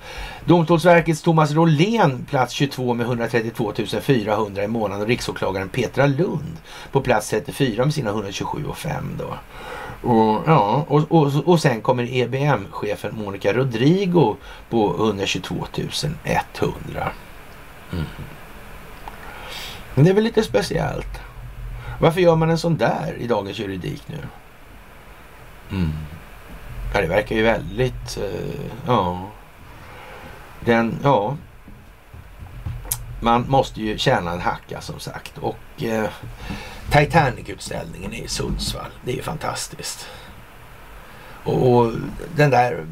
Domstolsverkets Thomas Rolén plats 22 med 132 400 i månaden och riksåklagaren Petra Lund på plats 34 med sina 127 500. då. Och, ja, och, och, och sen kommer EBM-chefen Monica Rodrigo på 122 100. Mm. Men det är väl lite speciellt. Varför gör man en sån där i dagens juridik nu? Mm. Ja, det verkar ju väldigt... Uh, ja. Den, ja. Man måste ju tjäna en hacka som sagt. Och uh, Titanic-utställningen i Sundsvall. Det är ju fantastiskt. Och, och den där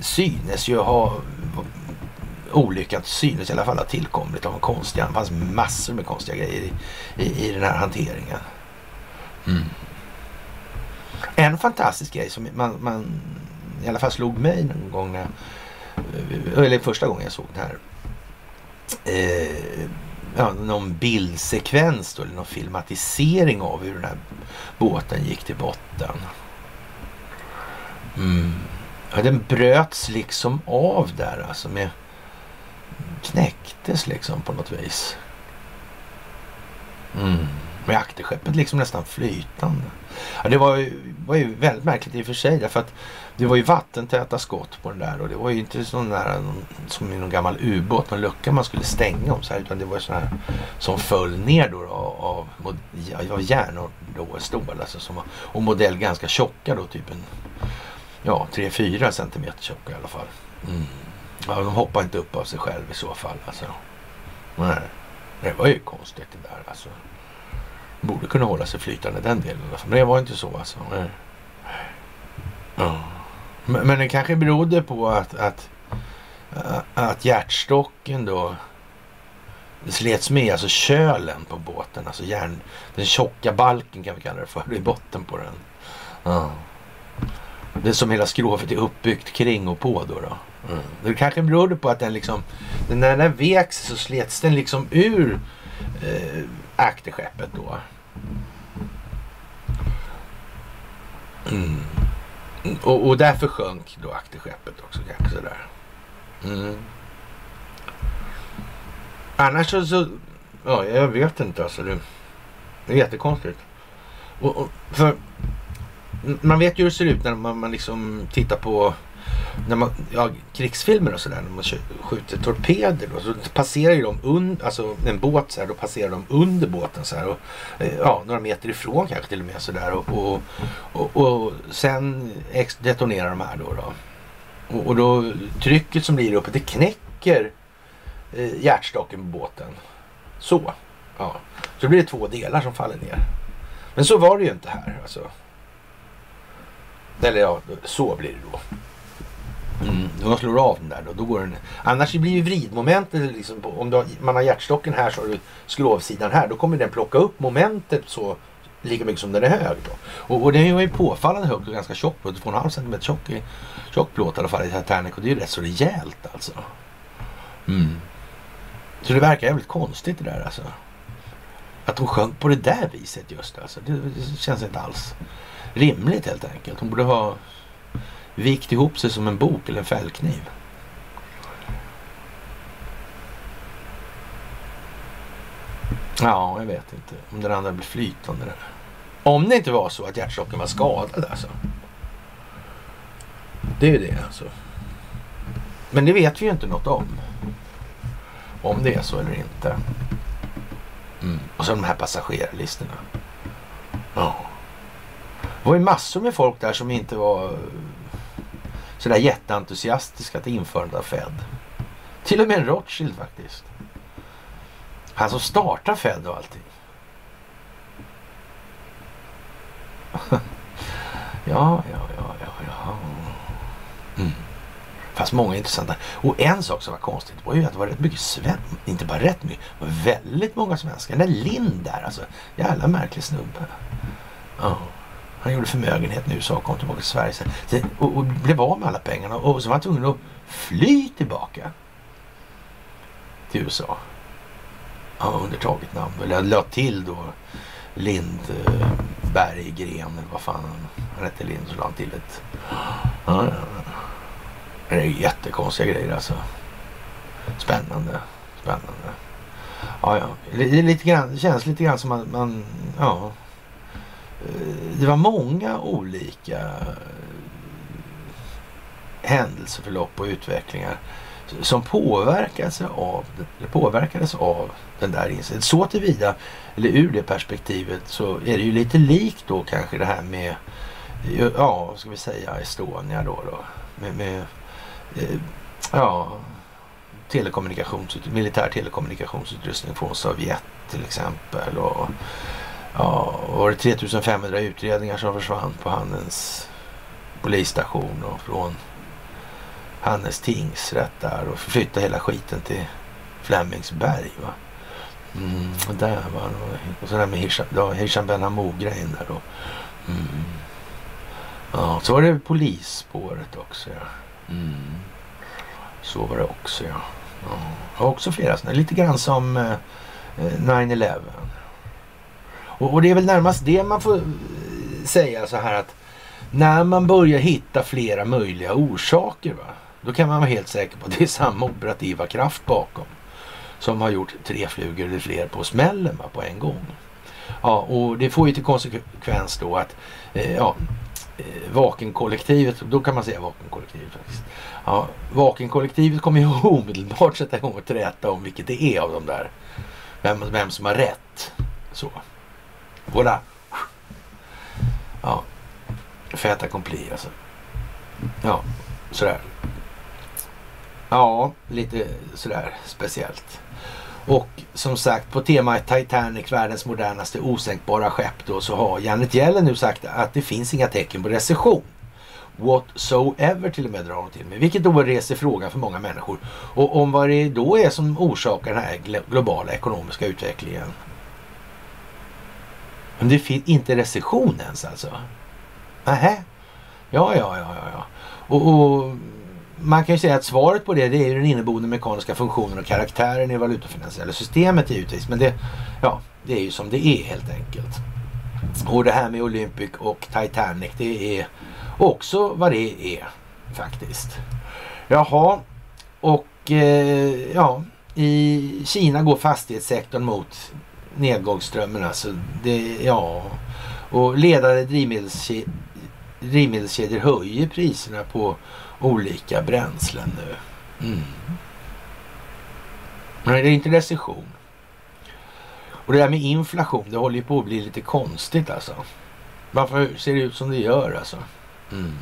synes ju ha olyckan synes i alla fall ha tillkommit av en konstiga, det fanns massor med konstiga grejer i, i, i den här hanteringen. Mm. En fantastisk grej som man, man i alla fall slog mig någon gång när, eller första gången jag såg den här. Eh, ja, någon bildsekvens då, eller någon filmatisering av hur den här båten gick till botten. Mm. Ja, den bröts liksom av där alltså med knäcktes liksom på något vis. Mm. Med akterskeppet liksom nästan flytande. Ja, det var ju, var ju väldigt märkligt i och för sig därför att det var ju vattentäta skott på den där och det var ju inte sån där som i någon gammal ubåt, någon lucka man skulle stänga om så här, utan det var ju sån här som föll ner då av, av, av järn och då stål alltså som var, och modell ganska tjocka då, typ en ja, 3-4 centimeter tjocka i alla fall. Mm. Ja, de hoppar inte upp av sig själv i så fall alltså. Nej, det var ju konstigt det där alltså. Borde kunna hålla sig flytande den delen. Men det var inte så alltså. Mm. Men, men det kanske berodde på att, att, att hjärtstocken då slets med, alltså kölen på båten, alltså järn, den tjocka balken kan vi kalla det för, i botten på den. Mm. Det som hela skrovet är uppbyggt kring och på då. då. Mm. Det kanske berodde på att den liksom, när den veks så slets den liksom ur eh, akterskeppet då. Mm. Och, och därför sjönk då akterskeppet också kanske sådär. Mm. Annars så, så, ja jag vet inte alltså. Det, det är jättekonstigt. Och, och, för man vet ju hur det ser ut när man, man liksom tittar på när man, ja, krigsfilmer och sådär, när man skjuter torpeder då, så passerar ju de under, alltså en båt så här, då passerar de under båten så här och eh, ja, några meter ifrån kanske till och med sådär och, och, och, och sen detonerar de här då. då. Och, och då trycket som blir uppe, det knäcker eh, hjärtstocken på båten. Så. Ja. Så blir det två delar som faller ner. Men så var det ju inte här alltså. Eller ja, så blir det då. Mm. Om man slår av den där då, då går den. Annars blir ju vridmomentet liksom, om har, man har hjärtstocken här så har du skrovsidan här. Då kommer den plocka upp momentet så lika mycket som den är hög. Då. Och, och den är ju påfallande hög och ganska tjock. 2,5 cm tjock, tjock plåt i alla fall i Titanic och det är ju rätt så rejält alltså. Mm. Så det verkar jävligt konstigt det där alltså. Att hon sjönk på det där viset just alltså. Det, det känns inte alls rimligt helt enkelt. Hon borde ha vikt ihop sig som en bok eller en fällkniv. Ja, jag vet inte om den andra blir flytande. Där. Om det inte var så att hjärtstocken var skadad alltså. Det är ju det alltså. Men det vet vi ju inte något om. Om det är så eller inte. Mm. Och så de här passagerarlistorna. Ja. Det var ju massor med folk där som inte var sådär jätteentusiastiska till införandet av Fed. Till och med en Rothschild faktiskt. Han som startar Fed och allting. ja, ja, ja, ja, ja. Mm. Fast många intressanta. Och en sak som var konstigt var ju att det var rätt mycket svenskar. Inte bara rätt mycket, det var väldigt många svenskar. Den där Lind där alltså. Jävla märklig snubbe. Ja. Han gjorde förmögenhet i USA och kom tillbaka till Sverige sen. Och, och blev av med alla pengarna. Och så var han tvungen att fly tillbaka till USA. Ja, under taget namn. Eller la till då Lindberggren eller vad fan han, hette Lind. Så la han till ett... Ja, ja. Det är jättekonstiga grejer alltså. Spännande. Spännande. Ja, ja. Lite grann, det känns lite grann som att man... Ja. Det var många olika eh, händelseförlopp och utvecklingar som påverkades av, påverkades av den där insikten. Så tillvida, eller ur det perspektivet, så är det ju lite likt då kanske det här med, ja, vad ska vi säga, Estonia då. då med, med eh, ja, telekommunikations, militär telekommunikationsutrustning från Sovjet till exempel. Och, ja, var det 3500 utredningar som försvann på Hannes polisstation och från Hannes tingsrätt där och flytta hela skiten till Flemingsberg. Va? Mm, och där var Och så där med Hisham, Hisham Ben Hamou-grejen där då. Mm. Ja, så var det polisspåret också. Ja. Mm. Så var det också ja. ja. Jag har också flera sådana. Lite grann som eh, eh 9-11. Och, och, det är väl närmast det man får eh, säga så här att när man börjar hitta flera möjliga orsaker. Va? Då kan man vara helt säker på att det är samma operativa kraft bakom. Som har gjort tre flugor eller fler på smällen va, på en gång. Ja, och det får ju till konsekvens då att eh, ja, eh, Vakenkollektivet, då kan man säga Vakenkollektivet faktiskt. Ja, Vakenkollektivet kommer ju omedelbart sätta igång och träta om vilket det är av de där. Vem, vem som har rätt. Så. Voilà. Ja. Fait accompli alltså. Ja, sådär. Ja, lite sådär speciellt. Och som sagt på temat Titanic, världens modernaste osänkbara skepp då, så har Janet Yellen nu sagt att det finns inga tecken på recession. Whatsoever till och med drar hon till med. Vilket då reser frågan för många människor. Och om vad det då är som orsakar den här globala ekonomiska utvecklingen. Men det finns inte recession ens alltså? Nähä? Ja, ja, ja, ja. ja. Och, och man kan ju säga att svaret på det, det är ju den inneboende mekaniska funktionen och karaktären i valutafinansiella systemet givetvis. Men det, ja, det är ju som det är helt enkelt. Och det här med Olympic och Titanic, det är också vad det är faktiskt. Jaha, och eh, ja, i Kina går fastighetssektorn mot nedgångsströmmen. Alltså det, ja, och ledande drivmedelskedjor höjer priserna på olika bränslen nu. Mm. Men det är inte recession. Och det där med inflation, det håller ju på att bli lite konstigt alltså. Varför ser det ut som det gör alltså? Mm.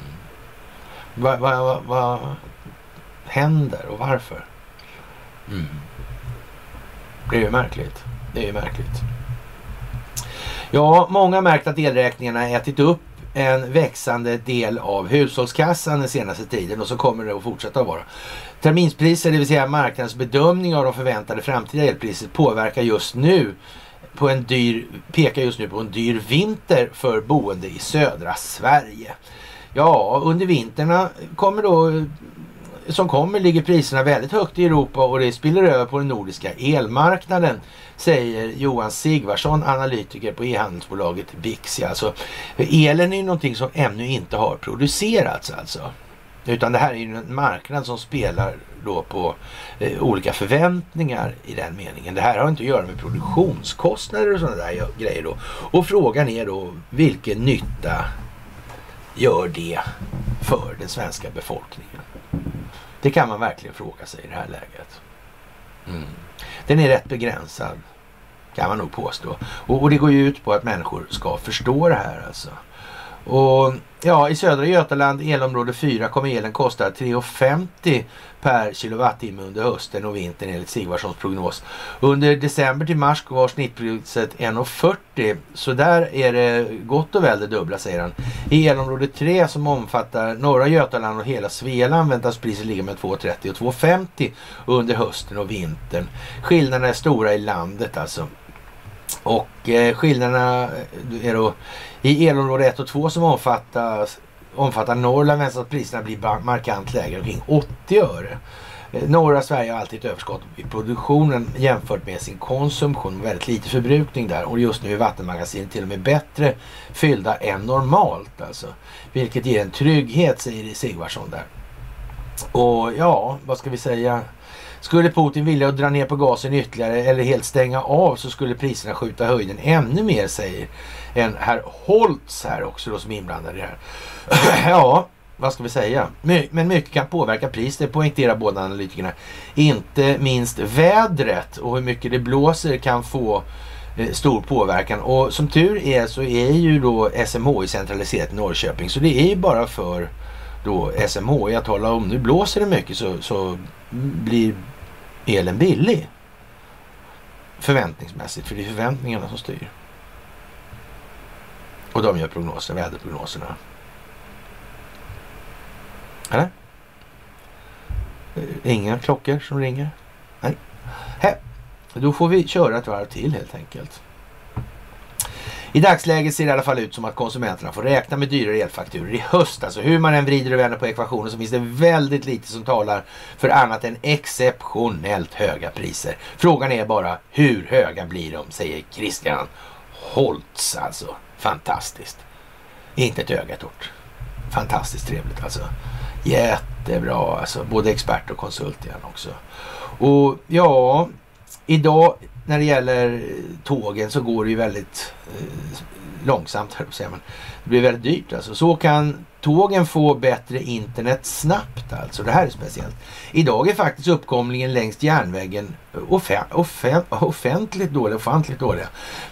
Vad va, va, va händer och varför? Mm. Det är ju märkligt. Det är ju märkligt. Ja, många har märkt att elräkningarna ätit upp en växande del av hushållskassan den senaste tiden och så kommer det att fortsätta vara. Terminspriser, det vill säga marknadens bedömning av de förväntade framtida elpriset påverkar just nu på en dyr, pekar just nu på en dyr vinter för boende i södra Sverige. Ja, under vintern kommer då som kommer ligger priserna väldigt högt i Europa och det spiller över på den nordiska elmarknaden säger Johan Sigvarsson, analytiker på e-handelsbolaget Bixi. Alltså, elen är ju någonting som ännu inte har producerats alltså. Utan det här är ju en marknad som spelar då på eh, olika förväntningar i den meningen. Det här har inte att göra med produktionskostnader och sådana där grejer då. Och frågan är då vilken nytta gör det för den svenska befolkningen? Det kan man verkligen fråga sig i det här läget. Mm. Den är rätt begränsad kan man nog påstå. Och, och, det går ju ut på att människor ska förstå det här alltså. Och ja, i södra Götaland, elområde 4, kommer elen kosta 3,50 per kilowattimme under hösten och vintern enligt Sigvardssons prognos. Under december till mars var snittpriset 1,40 så där är det gott och väl det dubbla säger han. I elområde 3 som omfattar norra Götaland och hela Svealand väntas priset ligga med 2,30 och 2,50 under hösten och vintern. Skillnaderna är stora i landet alltså. Och eh, skillnaderna är då i elområde 1 och 2 som omfattas, omfattar Norrland väntas priserna blir markant lägre, omkring 80 öre. Eh, norra Sverige har alltid ett överskott i produktionen jämfört med sin konsumtion. Väldigt lite förbrukning där och just nu är vattenmagasinen till och med bättre fyllda än normalt alltså. Vilket ger en trygghet säger Sigvardsson där. Och ja, vad ska vi säga? Skulle Putin vilja dra ner på gasen ytterligare eller helt stänga av så skulle priserna skjuta höjden ännu mer säger en herr Holtz här också då som är inblandad i det här. ja, vad ska vi säga? Men mycket kan påverka priset. det poängterar båda analytikerna. Inte minst vädret och hur mycket det blåser kan få eh, stor påverkan. Och som tur är så är ju då SMHI centraliserat i Norrköping. Så det är ju bara för då SMHI att hålla om. Nu blåser det mycket så, så blir elen billig. Förväntningsmässigt, för det är förväntningarna som styr. Och de gör prognoser, väderprognoserna. Eller? Inga klockor som ringer? Nej. Hä. Då får vi köra ett varv till helt enkelt. I dagsläget ser det i alla fall ut som att konsumenterna får räkna med dyrare elfakturor i höst. Alltså hur man än vrider och vänder på ekvationen så finns det väldigt lite som talar för annat än exceptionellt höga priser. Frågan är bara hur höga blir de, säger Christian Holtz alltså. Fantastiskt. Inte ett öga torrt. Fantastiskt trevligt alltså. Jättebra alltså. Både expert och konsult igen också. Och ja, idag när det gäller eh, tågen så går det ju väldigt eh, långsamt, här säga, men det blir väldigt dyrt alltså. Så kan tågen får bättre internet snabbt alltså. Det här är speciellt. Idag är faktiskt uppkomlingen längs järnvägen offent offentligt dålig, ofantligt dålig.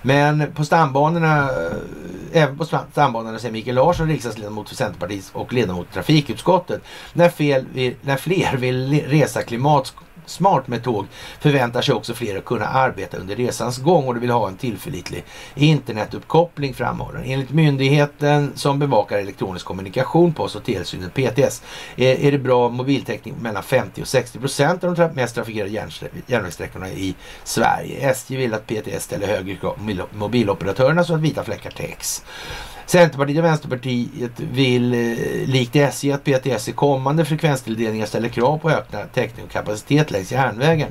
Men på stambanorna, eh, även på stambanorna säger Mikael Larsson, riksdagsledamot för Centerpartiet och ledamot i trafikutskottet, när, fel, när fler vill resa klimat smart med tåg förväntar sig också fler att kunna arbeta under resans gång och de vill ha en tillförlitlig internetuppkoppling framhåller Enligt myndigheten som bevakar elektronisk kommunikation, Post och telestyrelsen PTS, eh, är, det bra mobiltäckning mellan 50 och 60 procent av de mest trafikerade järnvägssträckorna i Sverige. SJ vill att PTS ställer högre krav på mobiloperatörerna så att vita fläckar täcks. Centerpartiet och Vänsterpartiet vill eh, likt SJ att PTS i kommande frekvenstilldelningar ställer krav på ökad täckning och kapacitet längs järnvägen.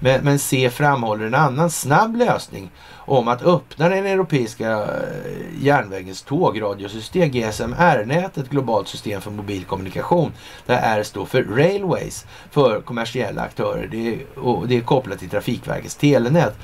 Men, men C framhåller en annan snabb lösning om att öppna den europeiska eh, järnvägens tågradiosystem, GSMR-nätet, globalt system för mobilkommunikation, där R står för Railways för kommersiella aktörer. Det är, och det är kopplat till Trafikverkets telenät.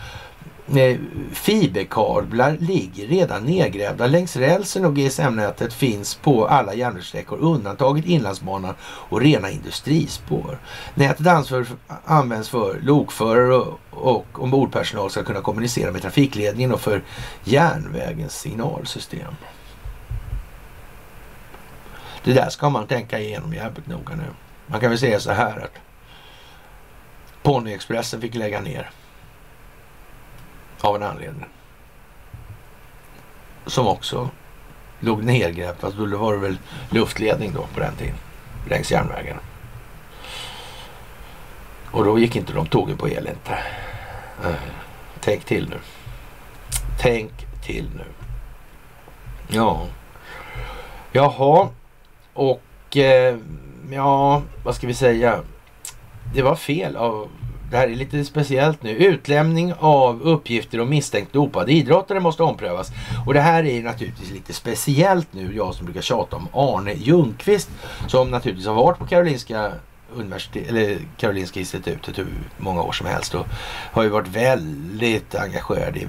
Fiberkablar ligger redan nedgrävda längs rälsen och GSM-nätet finns på alla järnvägssträckor undantaget Inlandsbanan och rena industrispår. Nätet ansvar, används för lokförare och, och ombordpersonal ska kunna kommunicera med trafikledningen och för järnvägens signalsystem. Det där ska man tänka igenom jävligt noga nu. Man kan väl säga så här att Ponyexpressen fick lägga ner. Av en anledning. Som också låg nergrävt. Fast då var det väl luftledning då på den tiden. Längs järnvägen. Och då gick inte de tågen på el inte. Eh, tänk till nu. Tänk till nu. Ja. Jaha. Och eh, ja, vad ska vi säga? Det var fel av det här är lite speciellt nu. Utlämning av uppgifter om misstänkt dopade idrottare måste omprövas. Och det här är naturligtvis lite speciellt nu. Jag som brukar tjata om Arne Ljungqvist som naturligtvis har varit på Karolinska universitet, eller Karolinska institutet hur många år som helst och har ju varit väldigt engagerad i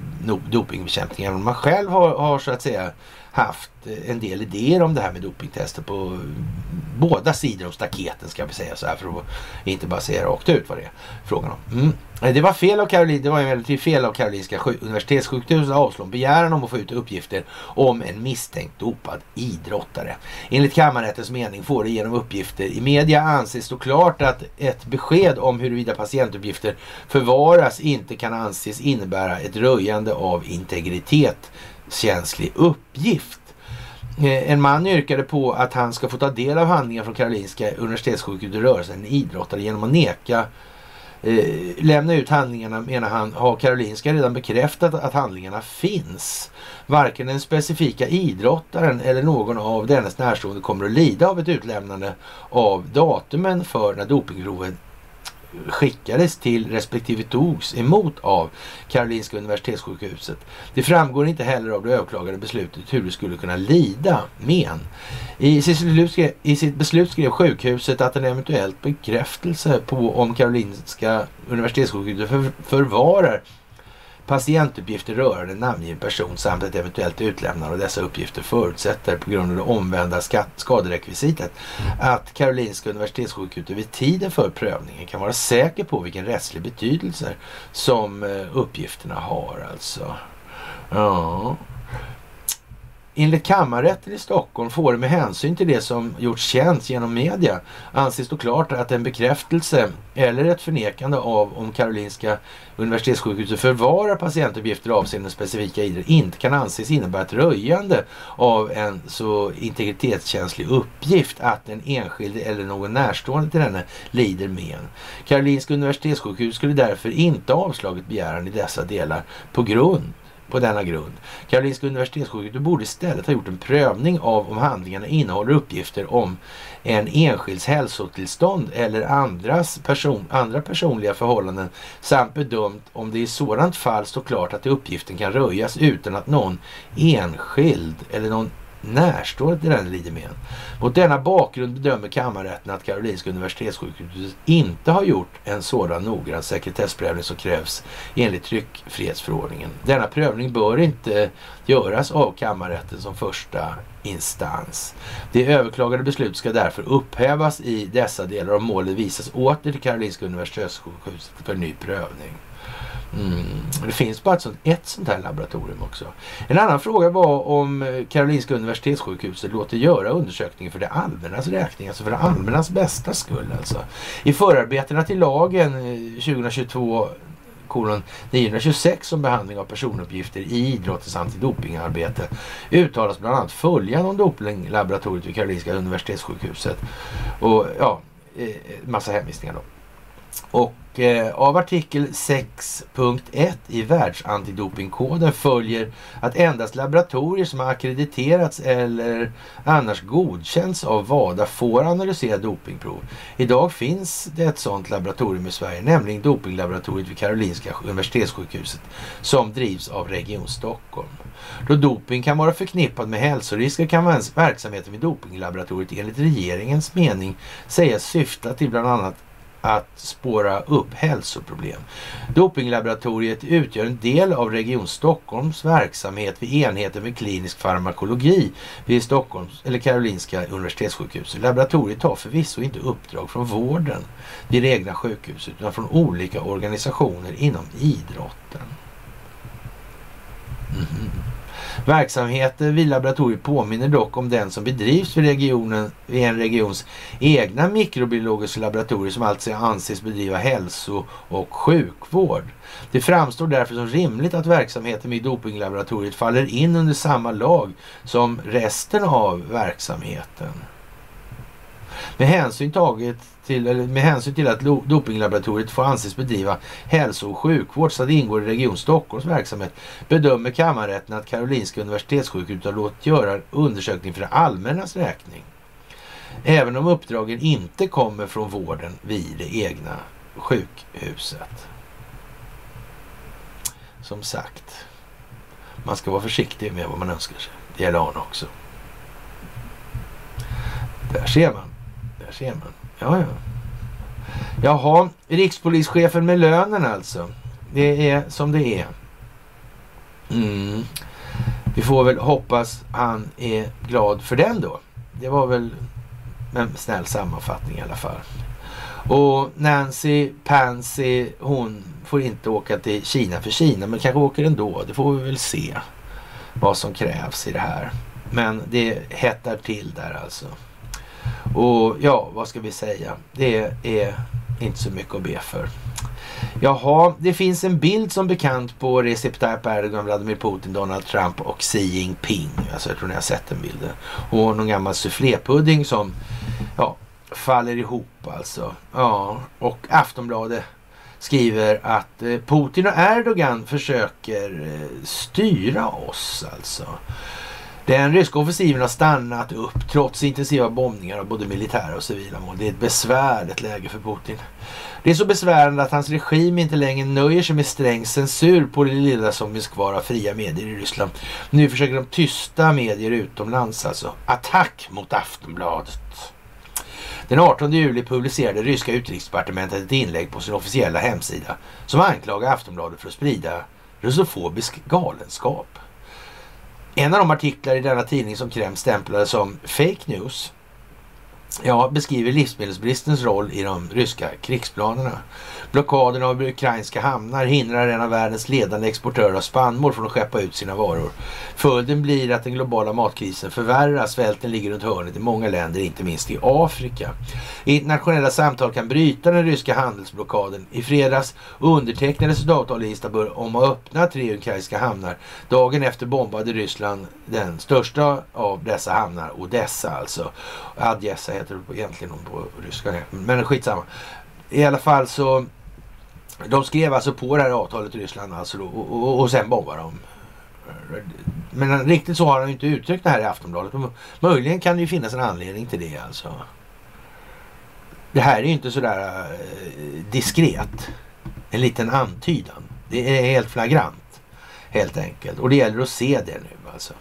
dopingbekämpningen. Även om man själv har, har så att säga haft eh, en del idéer om det här med dopingtester på båda sidor om staketen ska vi säga så här för att inte bara säga rakt ut vad det är frågan om. Mm. Eh, det var fel av Karolin, det var emellertid fel av Karolinska universitetssjukhuset att avslå en begäran om att få ut uppgifter om en misstänkt dopad idrottare. Enligt kammarrättens mening får det genom uppgifter i media anses stå klart att ett besked om huruvida patientuppgifter förvaras inte kan anses innebära ett röjande av integritet känslig uppgift. Eh, en man yrkade på att han ska få ta del av handlingar från Karolinska universitetssjukhuset rörelsen en idrottare genom att neka eh, lämna ut handlingarna menar han har Karolinska redan bekräftat att handlingarna finns. Varken den specifika idrottaren eller någon av dennes närstående kommer att lida av ett utlämnande av datumen för när dopingproven skickades till respektive togs emot av Karolinska Universitetssjukhuset. Det framgår inte heller av det överklagade beslutet hur det skulle kunna lida men. I sitt, beslut skrev, sjukhuset att en eventuellt bekräftelse på om Karolinska Universitetssjukhuset förvarar Patientuppgifter rörande namngiven person samt ett eventuellt utlämnande av dessa uppgifter förutsätter på grund av det omvända skaderekvisitet att Karolinska Universitetssjukhuset vid tiden för prövningen kan vara säker på vilken rättslig betydelse som eh, uppgifterna har alltså. Ja. Enligt kammarrätten i Stockholm får det med hänsyn till det som gjorts känt genom media anses stå klart att en bekräftelse eller ett förnekande av om Karolinska Universitetssjukhuset förvarar patientuppgifter avseende specifika idrott inte kan anses innebära ett röjande av en så integritetskänslig uppgift att en enskild eller någon närstående till denne lider men. Karolinska Universitetssjukhuset skulle därför inte avslagit begäran i dessa delar på grund på denna grund. Karolinska universitetssjukhuset borde istället ha gjort en prövning av om handlingarna innehåller uppgifter om en enskilds hälsotillstånd eller andras person, andra personliga förhållanden samt bedömt om det i sådant fall står klart att uppgiften kan röjas utan att någon enskild eller någon närstående till den lider. Mot denna bakgrund bedömer kammarrätten att Karolinska Universitetssjukhuset inte har gjort en sådan noggrann sekretessprövning som krävs enligt tryckfrihetsförordningen. Denna prövning bör inte göras av kammarrätten som första instans. Det överklagade beslutet ska därför upphävas i dessa delar om målet visas åter till Karolinska Universitetssjukhuset för ny prövning. Mm. Det finns bara ett sånt, ett sånt här laboratorium också. En annan fråga var om eh, Karolinska Universitetssjukhuset låter göra undersökningen för det allmännas räkning, alltså för det allmännas bästa skull. Alltså. I förarbetena till lagen eh, 2022 kolon 926 om behandling av personuppgifter i idrottens antidopingarbete uttalas bland annat följande om dopinglaboratoriet vid Karolinska Universitetssjukhuset. Och ja, eh, massa hänvisningar då. Och eh, av artikel 6.1 i världsantidopingkoden följer att endast laboratorier som har akkrediterats eller annars godkänts av WADA får analysera dopingprov. Idag finns det ett sådant laboratorium i Sverige, nämligen dopinglaboratoriet vid Karolinska Universitetssjukhuset som drivs av Region Stockholm. Då doping kan vara förknippat med hälsorisker kan verksamheten vid dopinglaboratoriet enligt regeringens mening sägas syfta till bland annat att spåra upp hälsoproblem. Dopinglaboratoriet utgör en del av Region Stockholms verksamhet vid enheten för klinisk farmakologi vid Stockholms eller Karolinska Universitetssjukhuset. Laboratoriet tar förvisso inte uppdrag från vården vid det egna sjukhuset utan från olika organisationer inom idrotten. Mm. Verksamheten vid laboratoriet påminner dock om den som bedrivs vid, regionen, vid en regions egna mikrobiologiska laboratorier som alltså anses bedriva hälso och sjukvård. Det framstår därför som rimligt att verksamheten vid dopinglaboratoriet faller in under samma lag som resten av verksamheten. Med hänsyn, taget till, eller med hänsyn till att dopinglaboratoriet får anses bedriva hälso och sjukvård så att det ingår i Region Stockholms verksamhet bedömer kammarrätten att Karolinska Universitetssjukhuset har låtit göra undersökning för det allmännas räkning. Även om uppdragen inte kommer från vården vid det egna sjukhuset. Som sagt, man ska vara försiktig med vad man önskar sig. Det gäller Arne också. Där ser man. Där ser man. Ja, ja. Jaha, rikspolischefen med lönen alltså. Det är som det är. Mm. Vi får väl hoppas han är glad för den då. Det var väl en snäll sammanfattning i alla fall. Och Nancy Pansy, hon får inte åka till Kina för Kina, men kanske åker ändå. Det får vi väl se vad som krävs i det här. Men det hettar till där alltså. Och ja, vad ska vi säga? Det är inte så mycket att be för. Jaha, det finns en bild som bekant på Recep Tayyip Erdogan, Vladimir Putin, Donald Trump och Xi Jinping. Alltså jag tror ni har sett den bilden. Och någon gammal soufflépudding som ja, faller ihop alltså. Ja, och Aftonbladet skriver att eh, Putin och Erdogan försöker eh, styra oss alltså. Den ryska offensiven har stannat upp trots intensiva bombningar av både militära och civila mål. Det är ett besvärligt läge för Putin. Det är så besvärande att hans regim inte längre nöjer sig med sträng censur på det lilla som finns kvar av fria medier i Ryssland. Nu försöker de tysta medier utomlands alltså. Attack mot Aftonbladet. Den 18 juli publicerade ryska utrikesdepartementet ett inlägg på sin officiella hemsida som anklagar Aftonbladet för att sprida russofobisk galenskap. En av de artiklar i denna tidning som Kreml stämplade som fake news ja, beskriver livsmedelsbristens roll i de ryska krigsplanerna. Blockaden av ukrainska hamnar hindrar en av världens ledande exportörer av spannmål från att skeppa ut sina varor. Följden blir att den globala matkrisen förvärras. Svälten ligger runt hörnet i många länder, inte minst i Afrika. Internationella samtal kan bryta den ryska handelsblockaden. I fredags undertecknades ett avtal i Istanbul om att öppna tre ukrainska hamnar. Dagen efter bombade Ryssland den största av dessa hamnar, Odessa alltså. Adjessa heter det egentligen på ryska, men skitsamma. I alla fall så de skrev alltså på det här avtalet i Ryssland alltså då, och, och, och sen bombade de. Men riktigt så har han inte uttryckt det här i Aftonbladet. Möjligen kan det ju finnas en anledning till det alltså. Det här är ju inte sådär eh, diskret. En liten antydan. Det är helt flagrant. Helt enkelt. Och det gäller att se det nu alltså.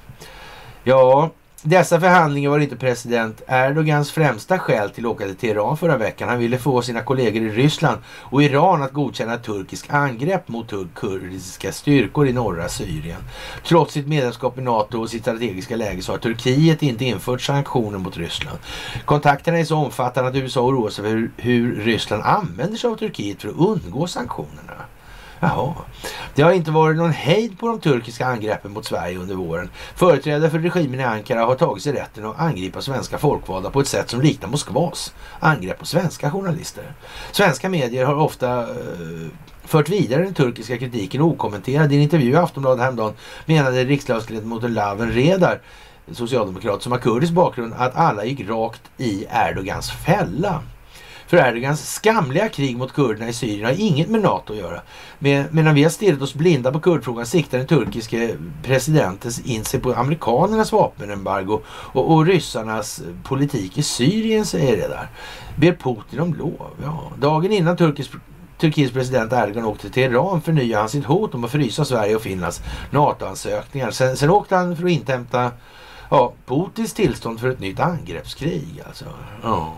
Ja, dessa förhandlingar var inte president Erdogans främsta skäl till att åka till Teheran förra veckan. Han ville få sina kollegor i Ryssland och Iran att godkänna ett turkiskt angrepp mot kurdiska styrkor i norra Syrien. Trots sitt medlemskap i NATO och sitt strategiska läge så har Turkiet inte infört sanktioner mot Ryssland. Kontakterna är så omfattande att USA oroar sig för hur Ryssland använder sig av Turkiet för att undgå sanktionerna. Jaha. Det har inte varit någon hejd på de turkiska angreppen mot Sverige under våren. Företrädare för regimen i Ankara har tagit sig rätten att angripa svenska folkvalda på ett sätt som liknar Moskvas angrepp på svenska journalister. Svenska medier har ofta uh, fört vidare den turkiska kritiken okommenterad. I en intervju i Aftonbladet häromdagen menade riksdagsledamoten Laven Redar socialdemokrat som har kurdisk bakgrund att alla gick rakt i Erdogans fälla. För Erdogans skamliga krig mot kurderna i Syrien har inget med NATO att göra. medan vi har stirrat oss blinda på kurdfrågan siktar den turkiske presidenten in sig på amerikanernas vapenembargo och, och ryssarnas politik i Syrien, säger det där. Ber Putin om lov. Ja. Dagen innan turkisk Turkiets president Erdogan åkte till Iran förnyade han sitt hot om att frysa Sverige och Finlands NATO-ansökningar. Sen, sen åkte han för att inhämta ja, Putins tillstånd för ett nytt angreppskrig. Alltså. Ja.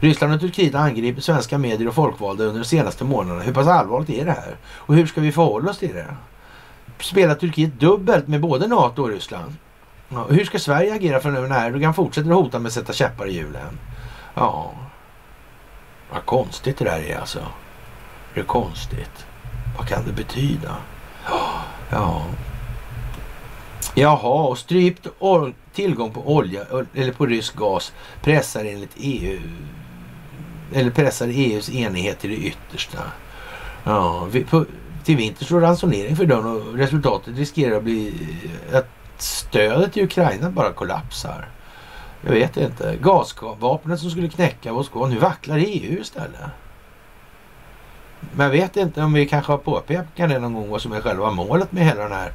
Ryssland och Turkiet angriper svenska medier och folkvalda under de senaste månaderna. Hur pass allvarligt är det här? Och hur ska vi förhålla oss till det? Spelar Turkiet dubbelt med både NATO och Ryssland? Ja, hur ska Sverige agera framöver när Erdogan fortsätter att hota med att sätta käppar i hjulen? Ja, vad konstigt det där är alltså. Det är konstigt. Vad kan det betyda? Ja. Jaha, och strypt tillgång på olja eller på rysk gas pressar enligt EU eller pressar EUs enighet till det yttersta. Ja, vi, på, till vinter står ransonering för dörren och resultatet riskerar att bli att stödet i Ukraina bara kollapsar. Jag vet inte. Gasvapnet som skulle knäcka Moskva, nu vacklar EU istället. Men jag vet inte om vi kanske har påpekat det någon gång vad som är själva målet med hela den här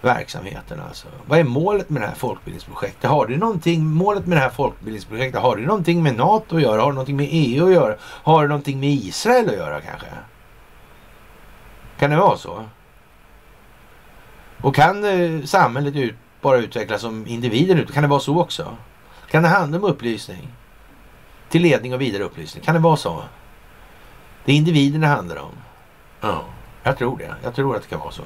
verksamheten alltså. Vad är målet med det här folkbildningsprojektet? Har det någonting, målet med det här folkbildningsprojektet, har det någonting med NATO att göra? Har det någonting med EU att göra? Har det någonting med Israel att göra kanske? Kan det vara så? Och kan eh, samhället ut, bara utvecklas som individen ut? Kan det vara så också? Kan det handla om upplysning? Till ledning och vidare upplysning? Kan det vara så? Det är individen det handlar om. Ja, jag tror det. Jag tror att det kan vara så.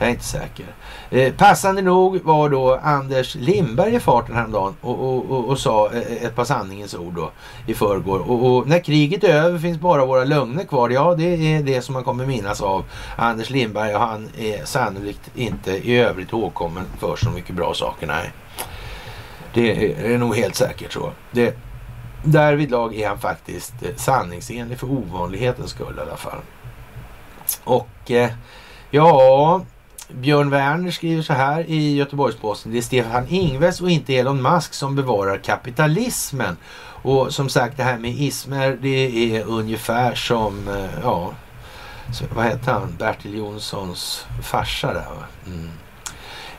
Jag är inte säker. Eh, passande nog var då Anders Lindberg i farten häromdagen och, och, och, och sa eh, ett par sanningens ord då i förrgår. Och, och, när kriget är över finns bara våra lögner kvar. Ja, det är det som man kommer minnas av Anders Lindberg och han är sannolikt inte i övrigt ihågkommen för så mycket bra saker. Nej, det är, är nog helt säkert så. Det, därvidlag är han faktiskt eh, sanningsenlig för ovanlighetens skull i alla fall. Och eh, ja, Björn Werner skriver så här i Göteborgs-Posten. Det är Stefan Ingves och inte Elon Musk som bevarar kapitalismen. Och som sagt det här med ismer det är ungefär som, eh, ja, vad heter han, Bertil Jonssons farsa där va? Mm.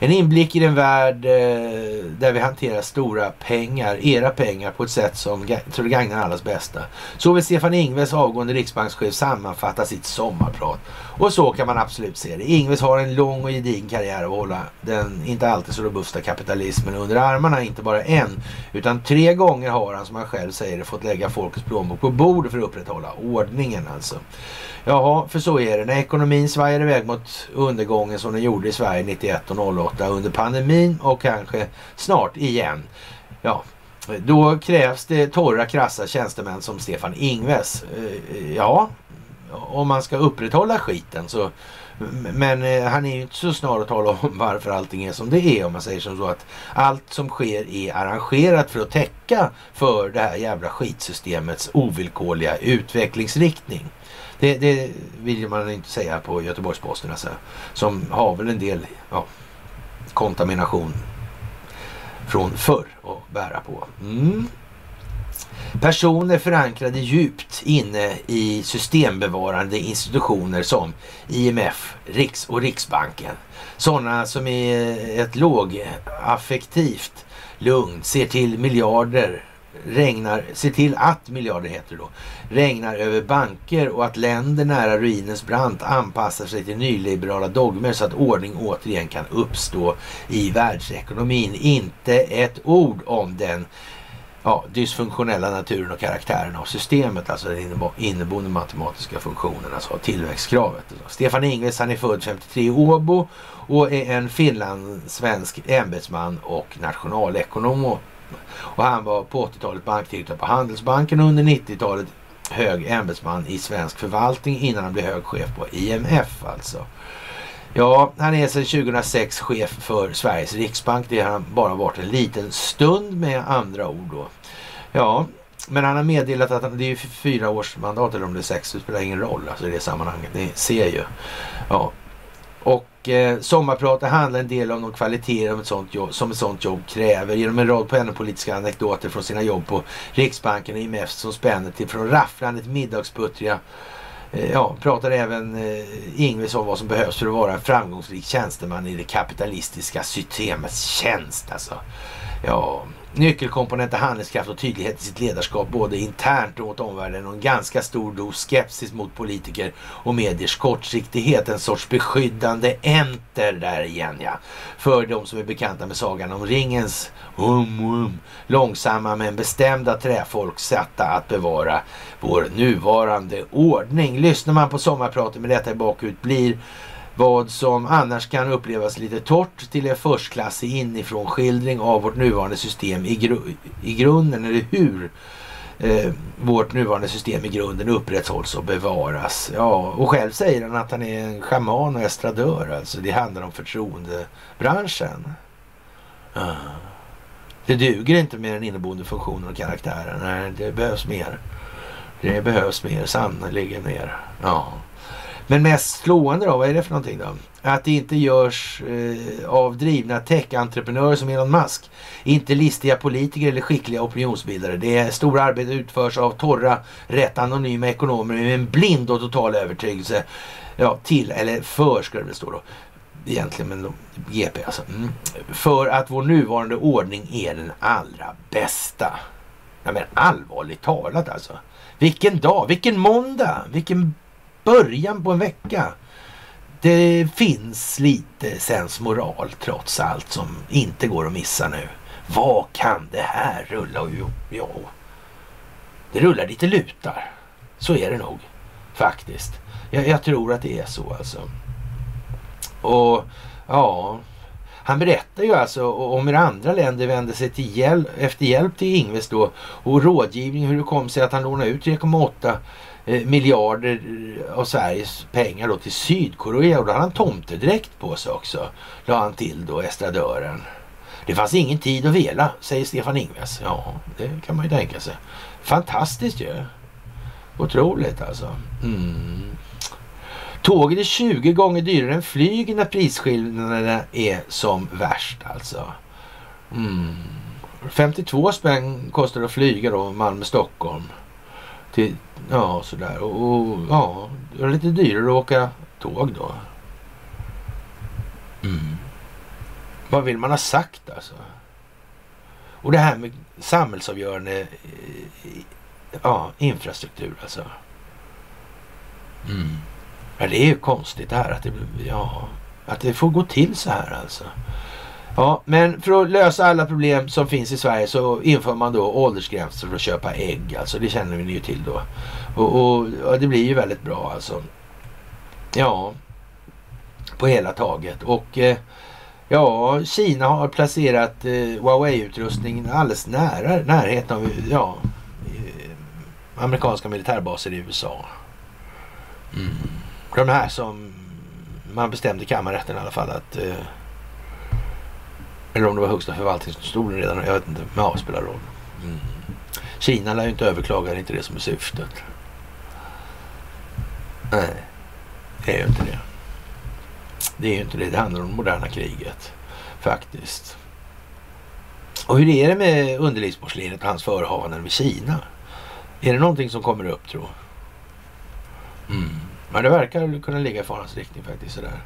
En inblick i den värld eh, där vi hanterar stora pengar, era pengar, på ett sätt som tror gagnar allas bästa. Så vill Stefan Ingves, avgående riksbankschef, sammanfatta sitt sommarprat. Och så kan man absolut se det. Ingves har en lång och gedigen karriär att hålla den inte alltid så robusta kapitalismen under armarna. Inte bara en, utan tre gånger har han, som han själv säger det, fått lägga folkets plånbok på bordet för att upprätthålla ordningen alltså. Jaha, för så är det. När ekonomin svajar iväg mot undergången som den gjorde i Sverige 91 och 08 under pandemin och kanske snart igen. Ja, då krävs det torra krassa tjänstemän som Stefan Ingves. Eh, ja, om man ska upprätthålla skiten så men eh, han är ju inte så snar att tala om varför allting är som det är om man säger som så att allt som sker är arrangerat för att täcka för det här jävla skitsystemets ovillkorliga utvecklingsriktning. Det, det vill man inte säga på Göteborgs-Posten alltså, som har väl en del ja, kontamination från förr att bära på. Mm. Personer förankrade djupt inne i systembevarande institutioner som IMF, Riks och Riksbanken. Sådana som i ett lågaffektivt lugn ser till miljarder regnar, ser till att miljarder heter det då, regnar över banker och att länder nära ruinens brant anpassar sig till nyliberala dogmer så att ordning återigen kan uppstå i världsekonomin. Inte ett ord om den ja, dysfunktionella naturen och karaktären av systemet, alltså den inneboende matematiska funktionen, alltså tillväxtkravet. Stefan Ingves, han är född 53 i Åbo och är en finlandssvensk ämbetsman och nationalekonom och han var på 80-talet bankdirektör på Handelsbanken och under 90-talet hög ämbetsman i svensk förvaltning innan han blev hög chef på IMF alltså. Ja, han är sedan 2006 chef för Sveriges Riksbank. Det har han bara varit en liten stund med andra ord då. Ja, men han har meddelat att han, det är fyra års mandat eller om det är sex, det spelar ingen roll alltså i det sammanhanget. Ni ser ju. Ja, och eh, sommarpratet handlar en del om de kvaliteter ett sånt jobb, som ett sånt jobb kräver genom en rad penningpolitiska anekdoter från sina jobb på Riksbanken och IMF som spänner till från rafflandet middagsputtriga eh, Ja, pratar även eh, Ingves om vad som behövs för att vara en framgångsrik tjänsteman i det kapitalistiska systemets tjänst. Alltså. Ja, nyckelkomponenter handlingskraft och tydlighet i sitt ledarskap både internt och åt omvärlden och en ganska stor dos skepsis mot politiker och mediers kortsiktighet. En sorts beskyddande enter där igen ja. För de som är bekanta med sagan om ringens um, um, långsamma men bestämda träfolk satta att bevara vår nuvarande ordning. Lyssnar man på sommarpratet med detta i bakut blir vad som annars kan upplevas lite torrt till en förstklassig inifrån skildring av vårt nuvarande system i, gru i grunden, eller hur eh, vårt nuvarande system i grunden upprätthålls och bevaras. Ja, och själv säger han att han är en schaman och estradör. Alltså det handlar om förtroendebranschen. Uh. Det duger inte med den inneboende funktionen och karaktären. Nej, det behövs mer. Det behövs mer, sannerligen mer. Ja. Men mest slående då, vad är det för någonting då? Att det inte görs eh, av drivna tech-entreprenörer som Elon Musk. Inte listiga politiker eller skickliga opinionsbildare. Det stora arbetet utförs av torra, rätt anonyma ekonomer med en blind och total övertygelse. Ja, till, eller för ska det väl stå då. Egentligen, men GP alltså. Mm. För att vår nuvarande ordning är den allra bästa. Ja, men allvarligt talat alltså. Vilken dag, vilken måndag, vilken början på en vecka. Det finns lite sensmoral trots allt som inte går att missa nu. Vad kan det här rulla? Jo, ja, det rullar lite lutar. Så är det nog faktiskt. Jag, jag tror att det är så alltså. Och ja, han berättar ju alltså om hur andra länder vände sig till hjälp, efter hjälp till Ingves då och rådgivning hur det kom sig att han lånade ut 3,8 Eh, miljarder eh, av Sveriges pengar då till Sydkorea och då hade han tomtedräkt på sig också. La han till då, estradören. Det fanns ingen tid att vela, säger Stefan Ingves. Ja, det kan man ju tänka sig. Fantastiskt ju. Otroligt alltså. Mm. Tåget är 20 gånger dyrare än flyg när prisskillnaderna är som värst alltså. Mm. 52 spänn kostar det att flyga då Malmö-Stockholm. Till, ja, sådär. Och, och ja, det är lite dyrare att åka tåg då. Mm. Vad vill man ha sagt alltså? Och det här med samhällsavgörande ja, infrastruktur alltså. Mm. Ja, det är ju konstigt det här att det, ja, att det får gå till så här alltså. Ja, men för att lösa alla problem som finns i Sverige så inför man då åldersgränser för att köpa ägg. Alltså det känner vi ju till då. Och, och, och det blir ju väldigt bra alltså. Ja, på hela taget. Och eh, ja, Kina har placerat eh, Huawei-utrustning alldeles nära närheten av ja, eh, amerikanska militärbaser i USA. Mm. De här som man bestämde i kammarrätten i alla fall att eh, eller om det var högsta förvaltningsdomstolen redan. Jag vet inte. Men ja, spelar roll. Mm. Kina lär ju inte överklaga. Det är inte det som är syftet. Nej, det är ju inte det. Det är ju inte det. Det handlar om det moderna kriget. Faktiskt. Och hur är det med underlivsporslinet och hans förehavanden med Kina? Är det någonting som kommer upp tro? Mm. Men det verkar kunna ligga i farans riktning faktiskt sådär.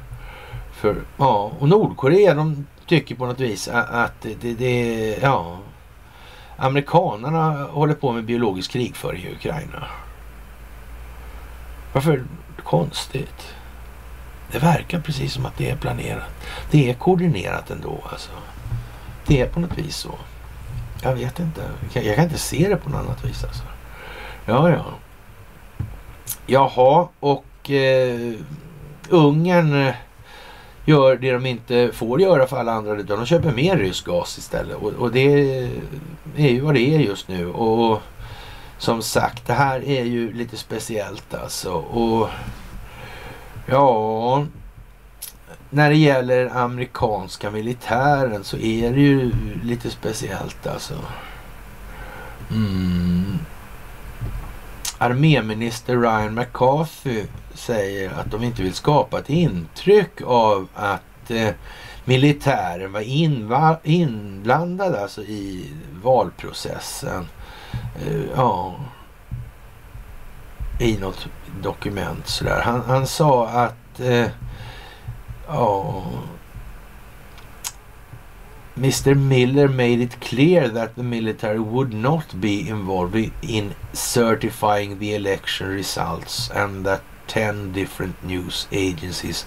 För, ja, och Nordkorea de tycker på något vis att det, det, ja, amerikanerna håller på med biologisk krigföring i Ukraina. Varför konstigt? Det verkar precis som att det är planerat. Det är koordinerat ändå alltså. Det är på något vis så. Jag vet inte. Jag kan inte se det på något annat vis alltså. Ja, ja. Jaha, och eh, Ungern eh, gör det de inte får göra för alla andra utan de köper mer rysk gas istället. Och, och, det är ju vad det är just nu. Och som sagt, det här är ju lite speciellt alltså. Och ja, när det gäller amerikanska militären så är det ju lite speciellt alltså. Mm. Arméminister Ryan McCarthy säger att de inte vill skapa ett intryck av att eh, militären var inva- inblandad alltså i valprocessen. Eh, ja, i något dokument sådär. Han, han sa att eh, ja, Mr Miller made it clear that the military would not be involved in certifying the election results and that 10 different news agencies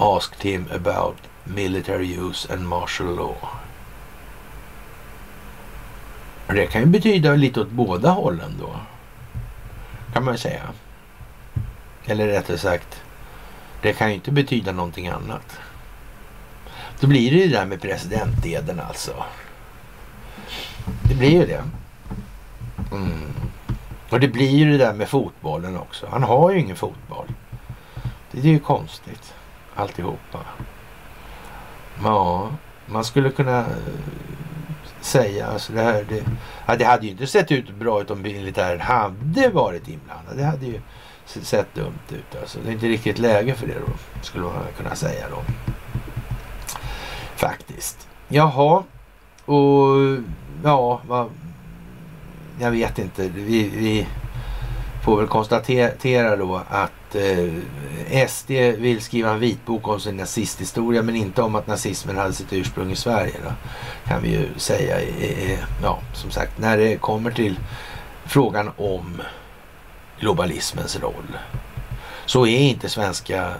asked him about military use and martial law. Det kan ju betyda lite åt båda hållen då. Kan man säga. Eller rättare sagt, det kan ju inte betyda någonting annat. Då blir det ju det där med presidenteden alltså. Det blir ju det. Mm. Och det blir ju det där med fotbollen också. Han har ju ingen fotboll. Det är ju konstigt alltihopa. Ja, man skulle kunna eh, säga alltså det här. Det, ja, det hade ju inte sett ut bra ut om militären hade varit inblandad. Det hade ju sett dumt ut. Alltså. Det är inte riktigt läge för det då, skulle man kunna säga då. Faktiskt. Jaha, och ja, va, jag vet inte. Vi, vi får väl konstatera då att eh, SD vill skriva en vitbok om sin nazisthistoria men inte om att nazismen hade sitt ursprung i Sverige. Då, kan vi ju säga. Eh, eh ja, som sagt, när det kommer till frågan om globalismens roll så är inte svenska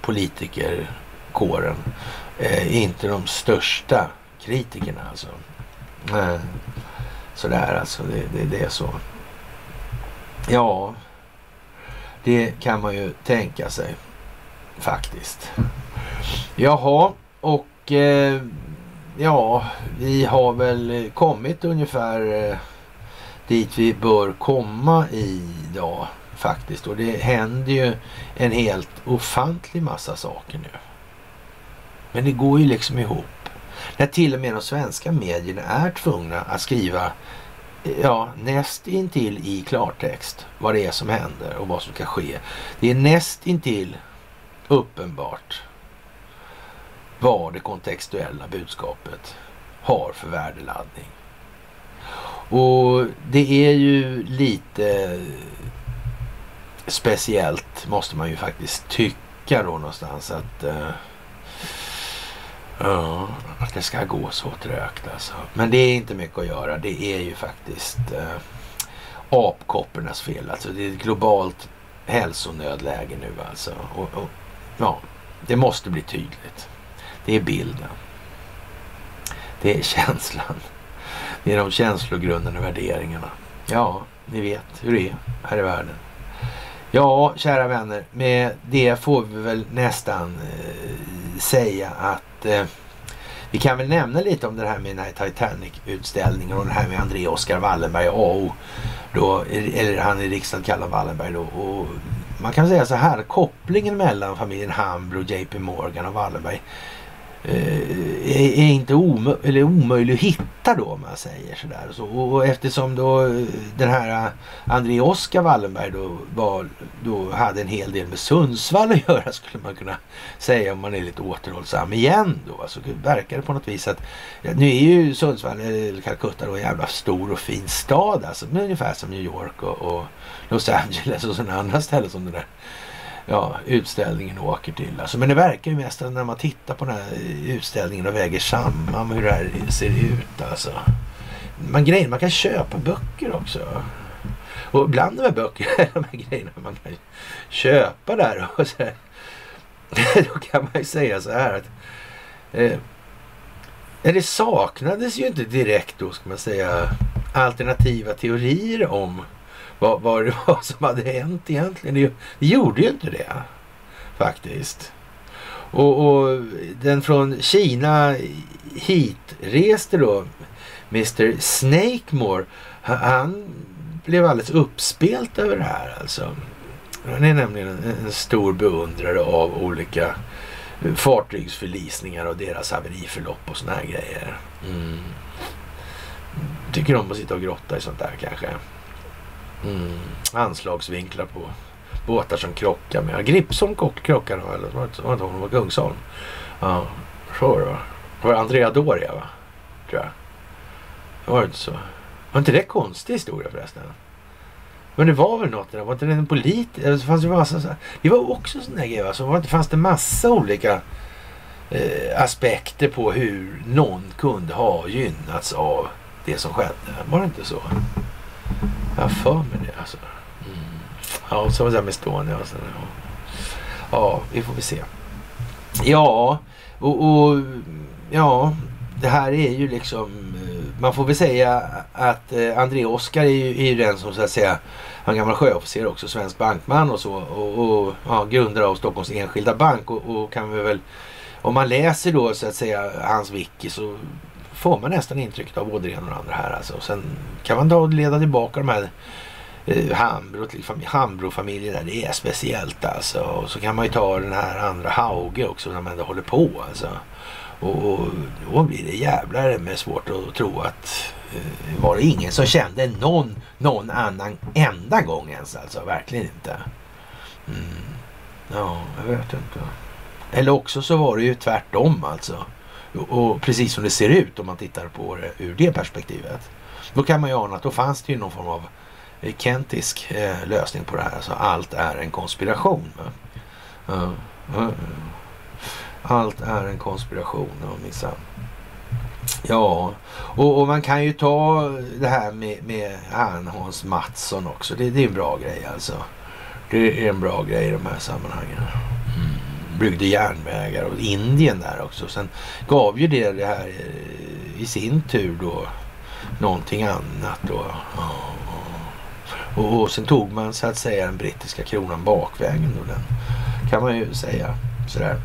politikerkåren eh, inte de största kritikerna alltså. Eh, sådär alltså, det, det, det är så. Ja, det kan man ju tänka sig faktiskt. Jaha, och eh, ja, vi har väl kommit ungefär eh, dit vi bör komma idag faktiskt. Och det händer ju en helt ofantlig massa saker nu. Men det går ju liksom ihop. När till och med de svenska medierna är tvungna att skriva ja, näst intill i klartext vad det är som händer och vad som ska ske. Det är näst intill uppenbart vad det kontextuella budskapet har för värdeladdning. Och det är ju lite speciellt måste man ju faktiskt tycka då någonstans att eh, Ja, att det ska gå så trögt alltså. Men det är inte mycket att göra. Det är ju faktiskt eh, apkoppornas fel. Alltså det är ett globalt hälsonödläge nu alltså. Och, och, ja, det måste bli tydligt. Det är bilden. Det är känslan. Det är de känslogrundande värderingarna. Ja, ni vet hur det är här i världen. Ja, kära vänner, med det får vi väl nästan eh, säga att eh, vi kan väl nämna lite om det här med Titanic-utställningen och det här med André Oskar Wallenberg, AO, då, eller han i riksdagen kallar Wallenberg då. Och man kan säga så här, kopplingen mellan familjen Hambro, JP Morgan och Wallenberg är, är inte omö eller omöjlig att hitta då om man säger sådär. Så, och eftersom då eh, den här André Oskar Wallenberg då, var, då hade en hel del med Sundsvall att göra skulle man kunna säga om man är lite återhållsam igen då. Alltså verkar det på något vis att ja, nu är ju Sundsvall eller Calcutta då en jävla stor och fin stad alltså. Ungefär som New York och, och Los Angeles och sådana andra ställen som det där ja, utställningen åker till. Alltså, men det verkar ju mest när man tittar på den här utställningen och väger samman med hur det här ser ut. Alltså. Man, grejer, man kan köpa böcker också. Och bland de här böckerna, de här grejerna man kan köpa där. Och så här, då kan man ju säga så här att eh, det saknades ju inte direkt då ska man säga alternativa teorier om vad, vad det var som hade hänt egentligen. Det, det gjorde ju inte det faktiskt. Och, och, den från Kina hit reste då Mr Snakemore. Han blev alldeles uppspelt över det här alltså. Han är nämligen en, en stor beundrare av olika fartygsförlisningar och deras haveriförlopp och såna här grejer. Mm. Tycker om att sitta och grotta i sånt där kanske. Mm. Anslagsvinklar på båtar som krockar med. Gripsholm krockade eller var det inte hon? var Kungsholm. Ja, så var det va. Det var Andrea Doria va? Tror jag. Var Det inte så. Var inte det konstig historia förresten? Men det var väl något där. Var inte det en politisk? Det fanns ju massa. Det var också sådana grejer. Alltså, var inte, fanns det massa olika eh, aspekter på hur någon kunde ha gynnats av det som skedde. Var det inte så? Jag har för mig det alltså. Mm. Ja, som med Estonia och ja. ja, vi får väl se. Ja, och, och, ja, det här är ju liksom eh, man får väl säga att eh, André Oskar är ju, är ju den som så att säga han är gammal sjöofficer också, svensk bankman och så och, och ja, grundare av Stockholms enskilda bank och, och, kan vi väl om man läser då så att säga hans wiki så får man nästan intrycket av både det ena och det andra här. Alltså. Och sen kan man då leda tillbaka de här eh, Hambro, Hambro-familjen där. Det är speciellt alltså. Och så kan man ju ta den här andra Hauge också när man ändå håller på alltså. Och, och då blir det jävlar med svårt att tro att eh, var det ingen som kände någon, någon annan enda gång ens alltså. Verkligen inte. Mm. Ja, jag vet inte. Eller också så var det ju tvärtom alltså. Och precis som det ser ut om man tittar på det ur det perspektivet. Då kan man ju ana att då fanns det ju någon form av kentisk eh, lösning på det här. Alltså allt är en konspiration. Uh, uh, allt är en konspiration, minsann. Ja, och, och, man kan ju ta det här med, med han Hans Mattsson också. Det, det är en bra grej alltså. Det är en bra grej i de här sammanhangen mm byggde järnvägar och Indien där också. Sen gav ju det det här eh, i sin tur då någonting annat då. Och, och sen tog man så att säga den brittiska kronan bakvägen då den kan man ju säga sådär.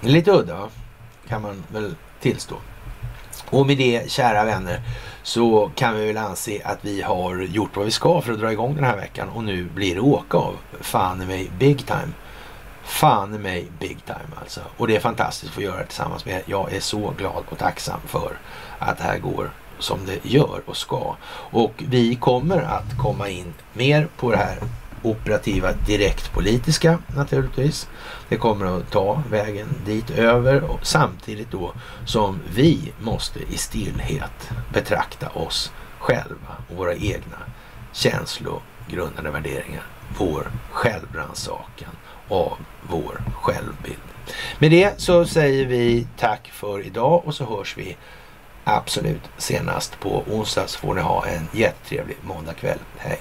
Lite udda kan man väl tillstå. Och med det kära vänner så kan vi väl anse att vi har gjort vad vi ska för att dra igång den här veckan och nu blir det åka av. Fan i mig big time fan i mig big time alltså. Och det är fantastiskt att få göra det tillsammans med er. Jag är så glad och tacksam för att det här går som det gör och ska. Och vi kommer att komma in mer på det här operativa direktpolitiska naturligtvis. Det kommer att ta vägen dit över och samtidigt då som vi måste i stillhet betrakta oss själva och våra egna känslogrundade värderingar. Vår självrannsakan av vår självbild. Med det så säger vi tack för idag och så hörs vi absolut senast på onsdag så får ni ha en jättetrevlig måndagkväll. Hej!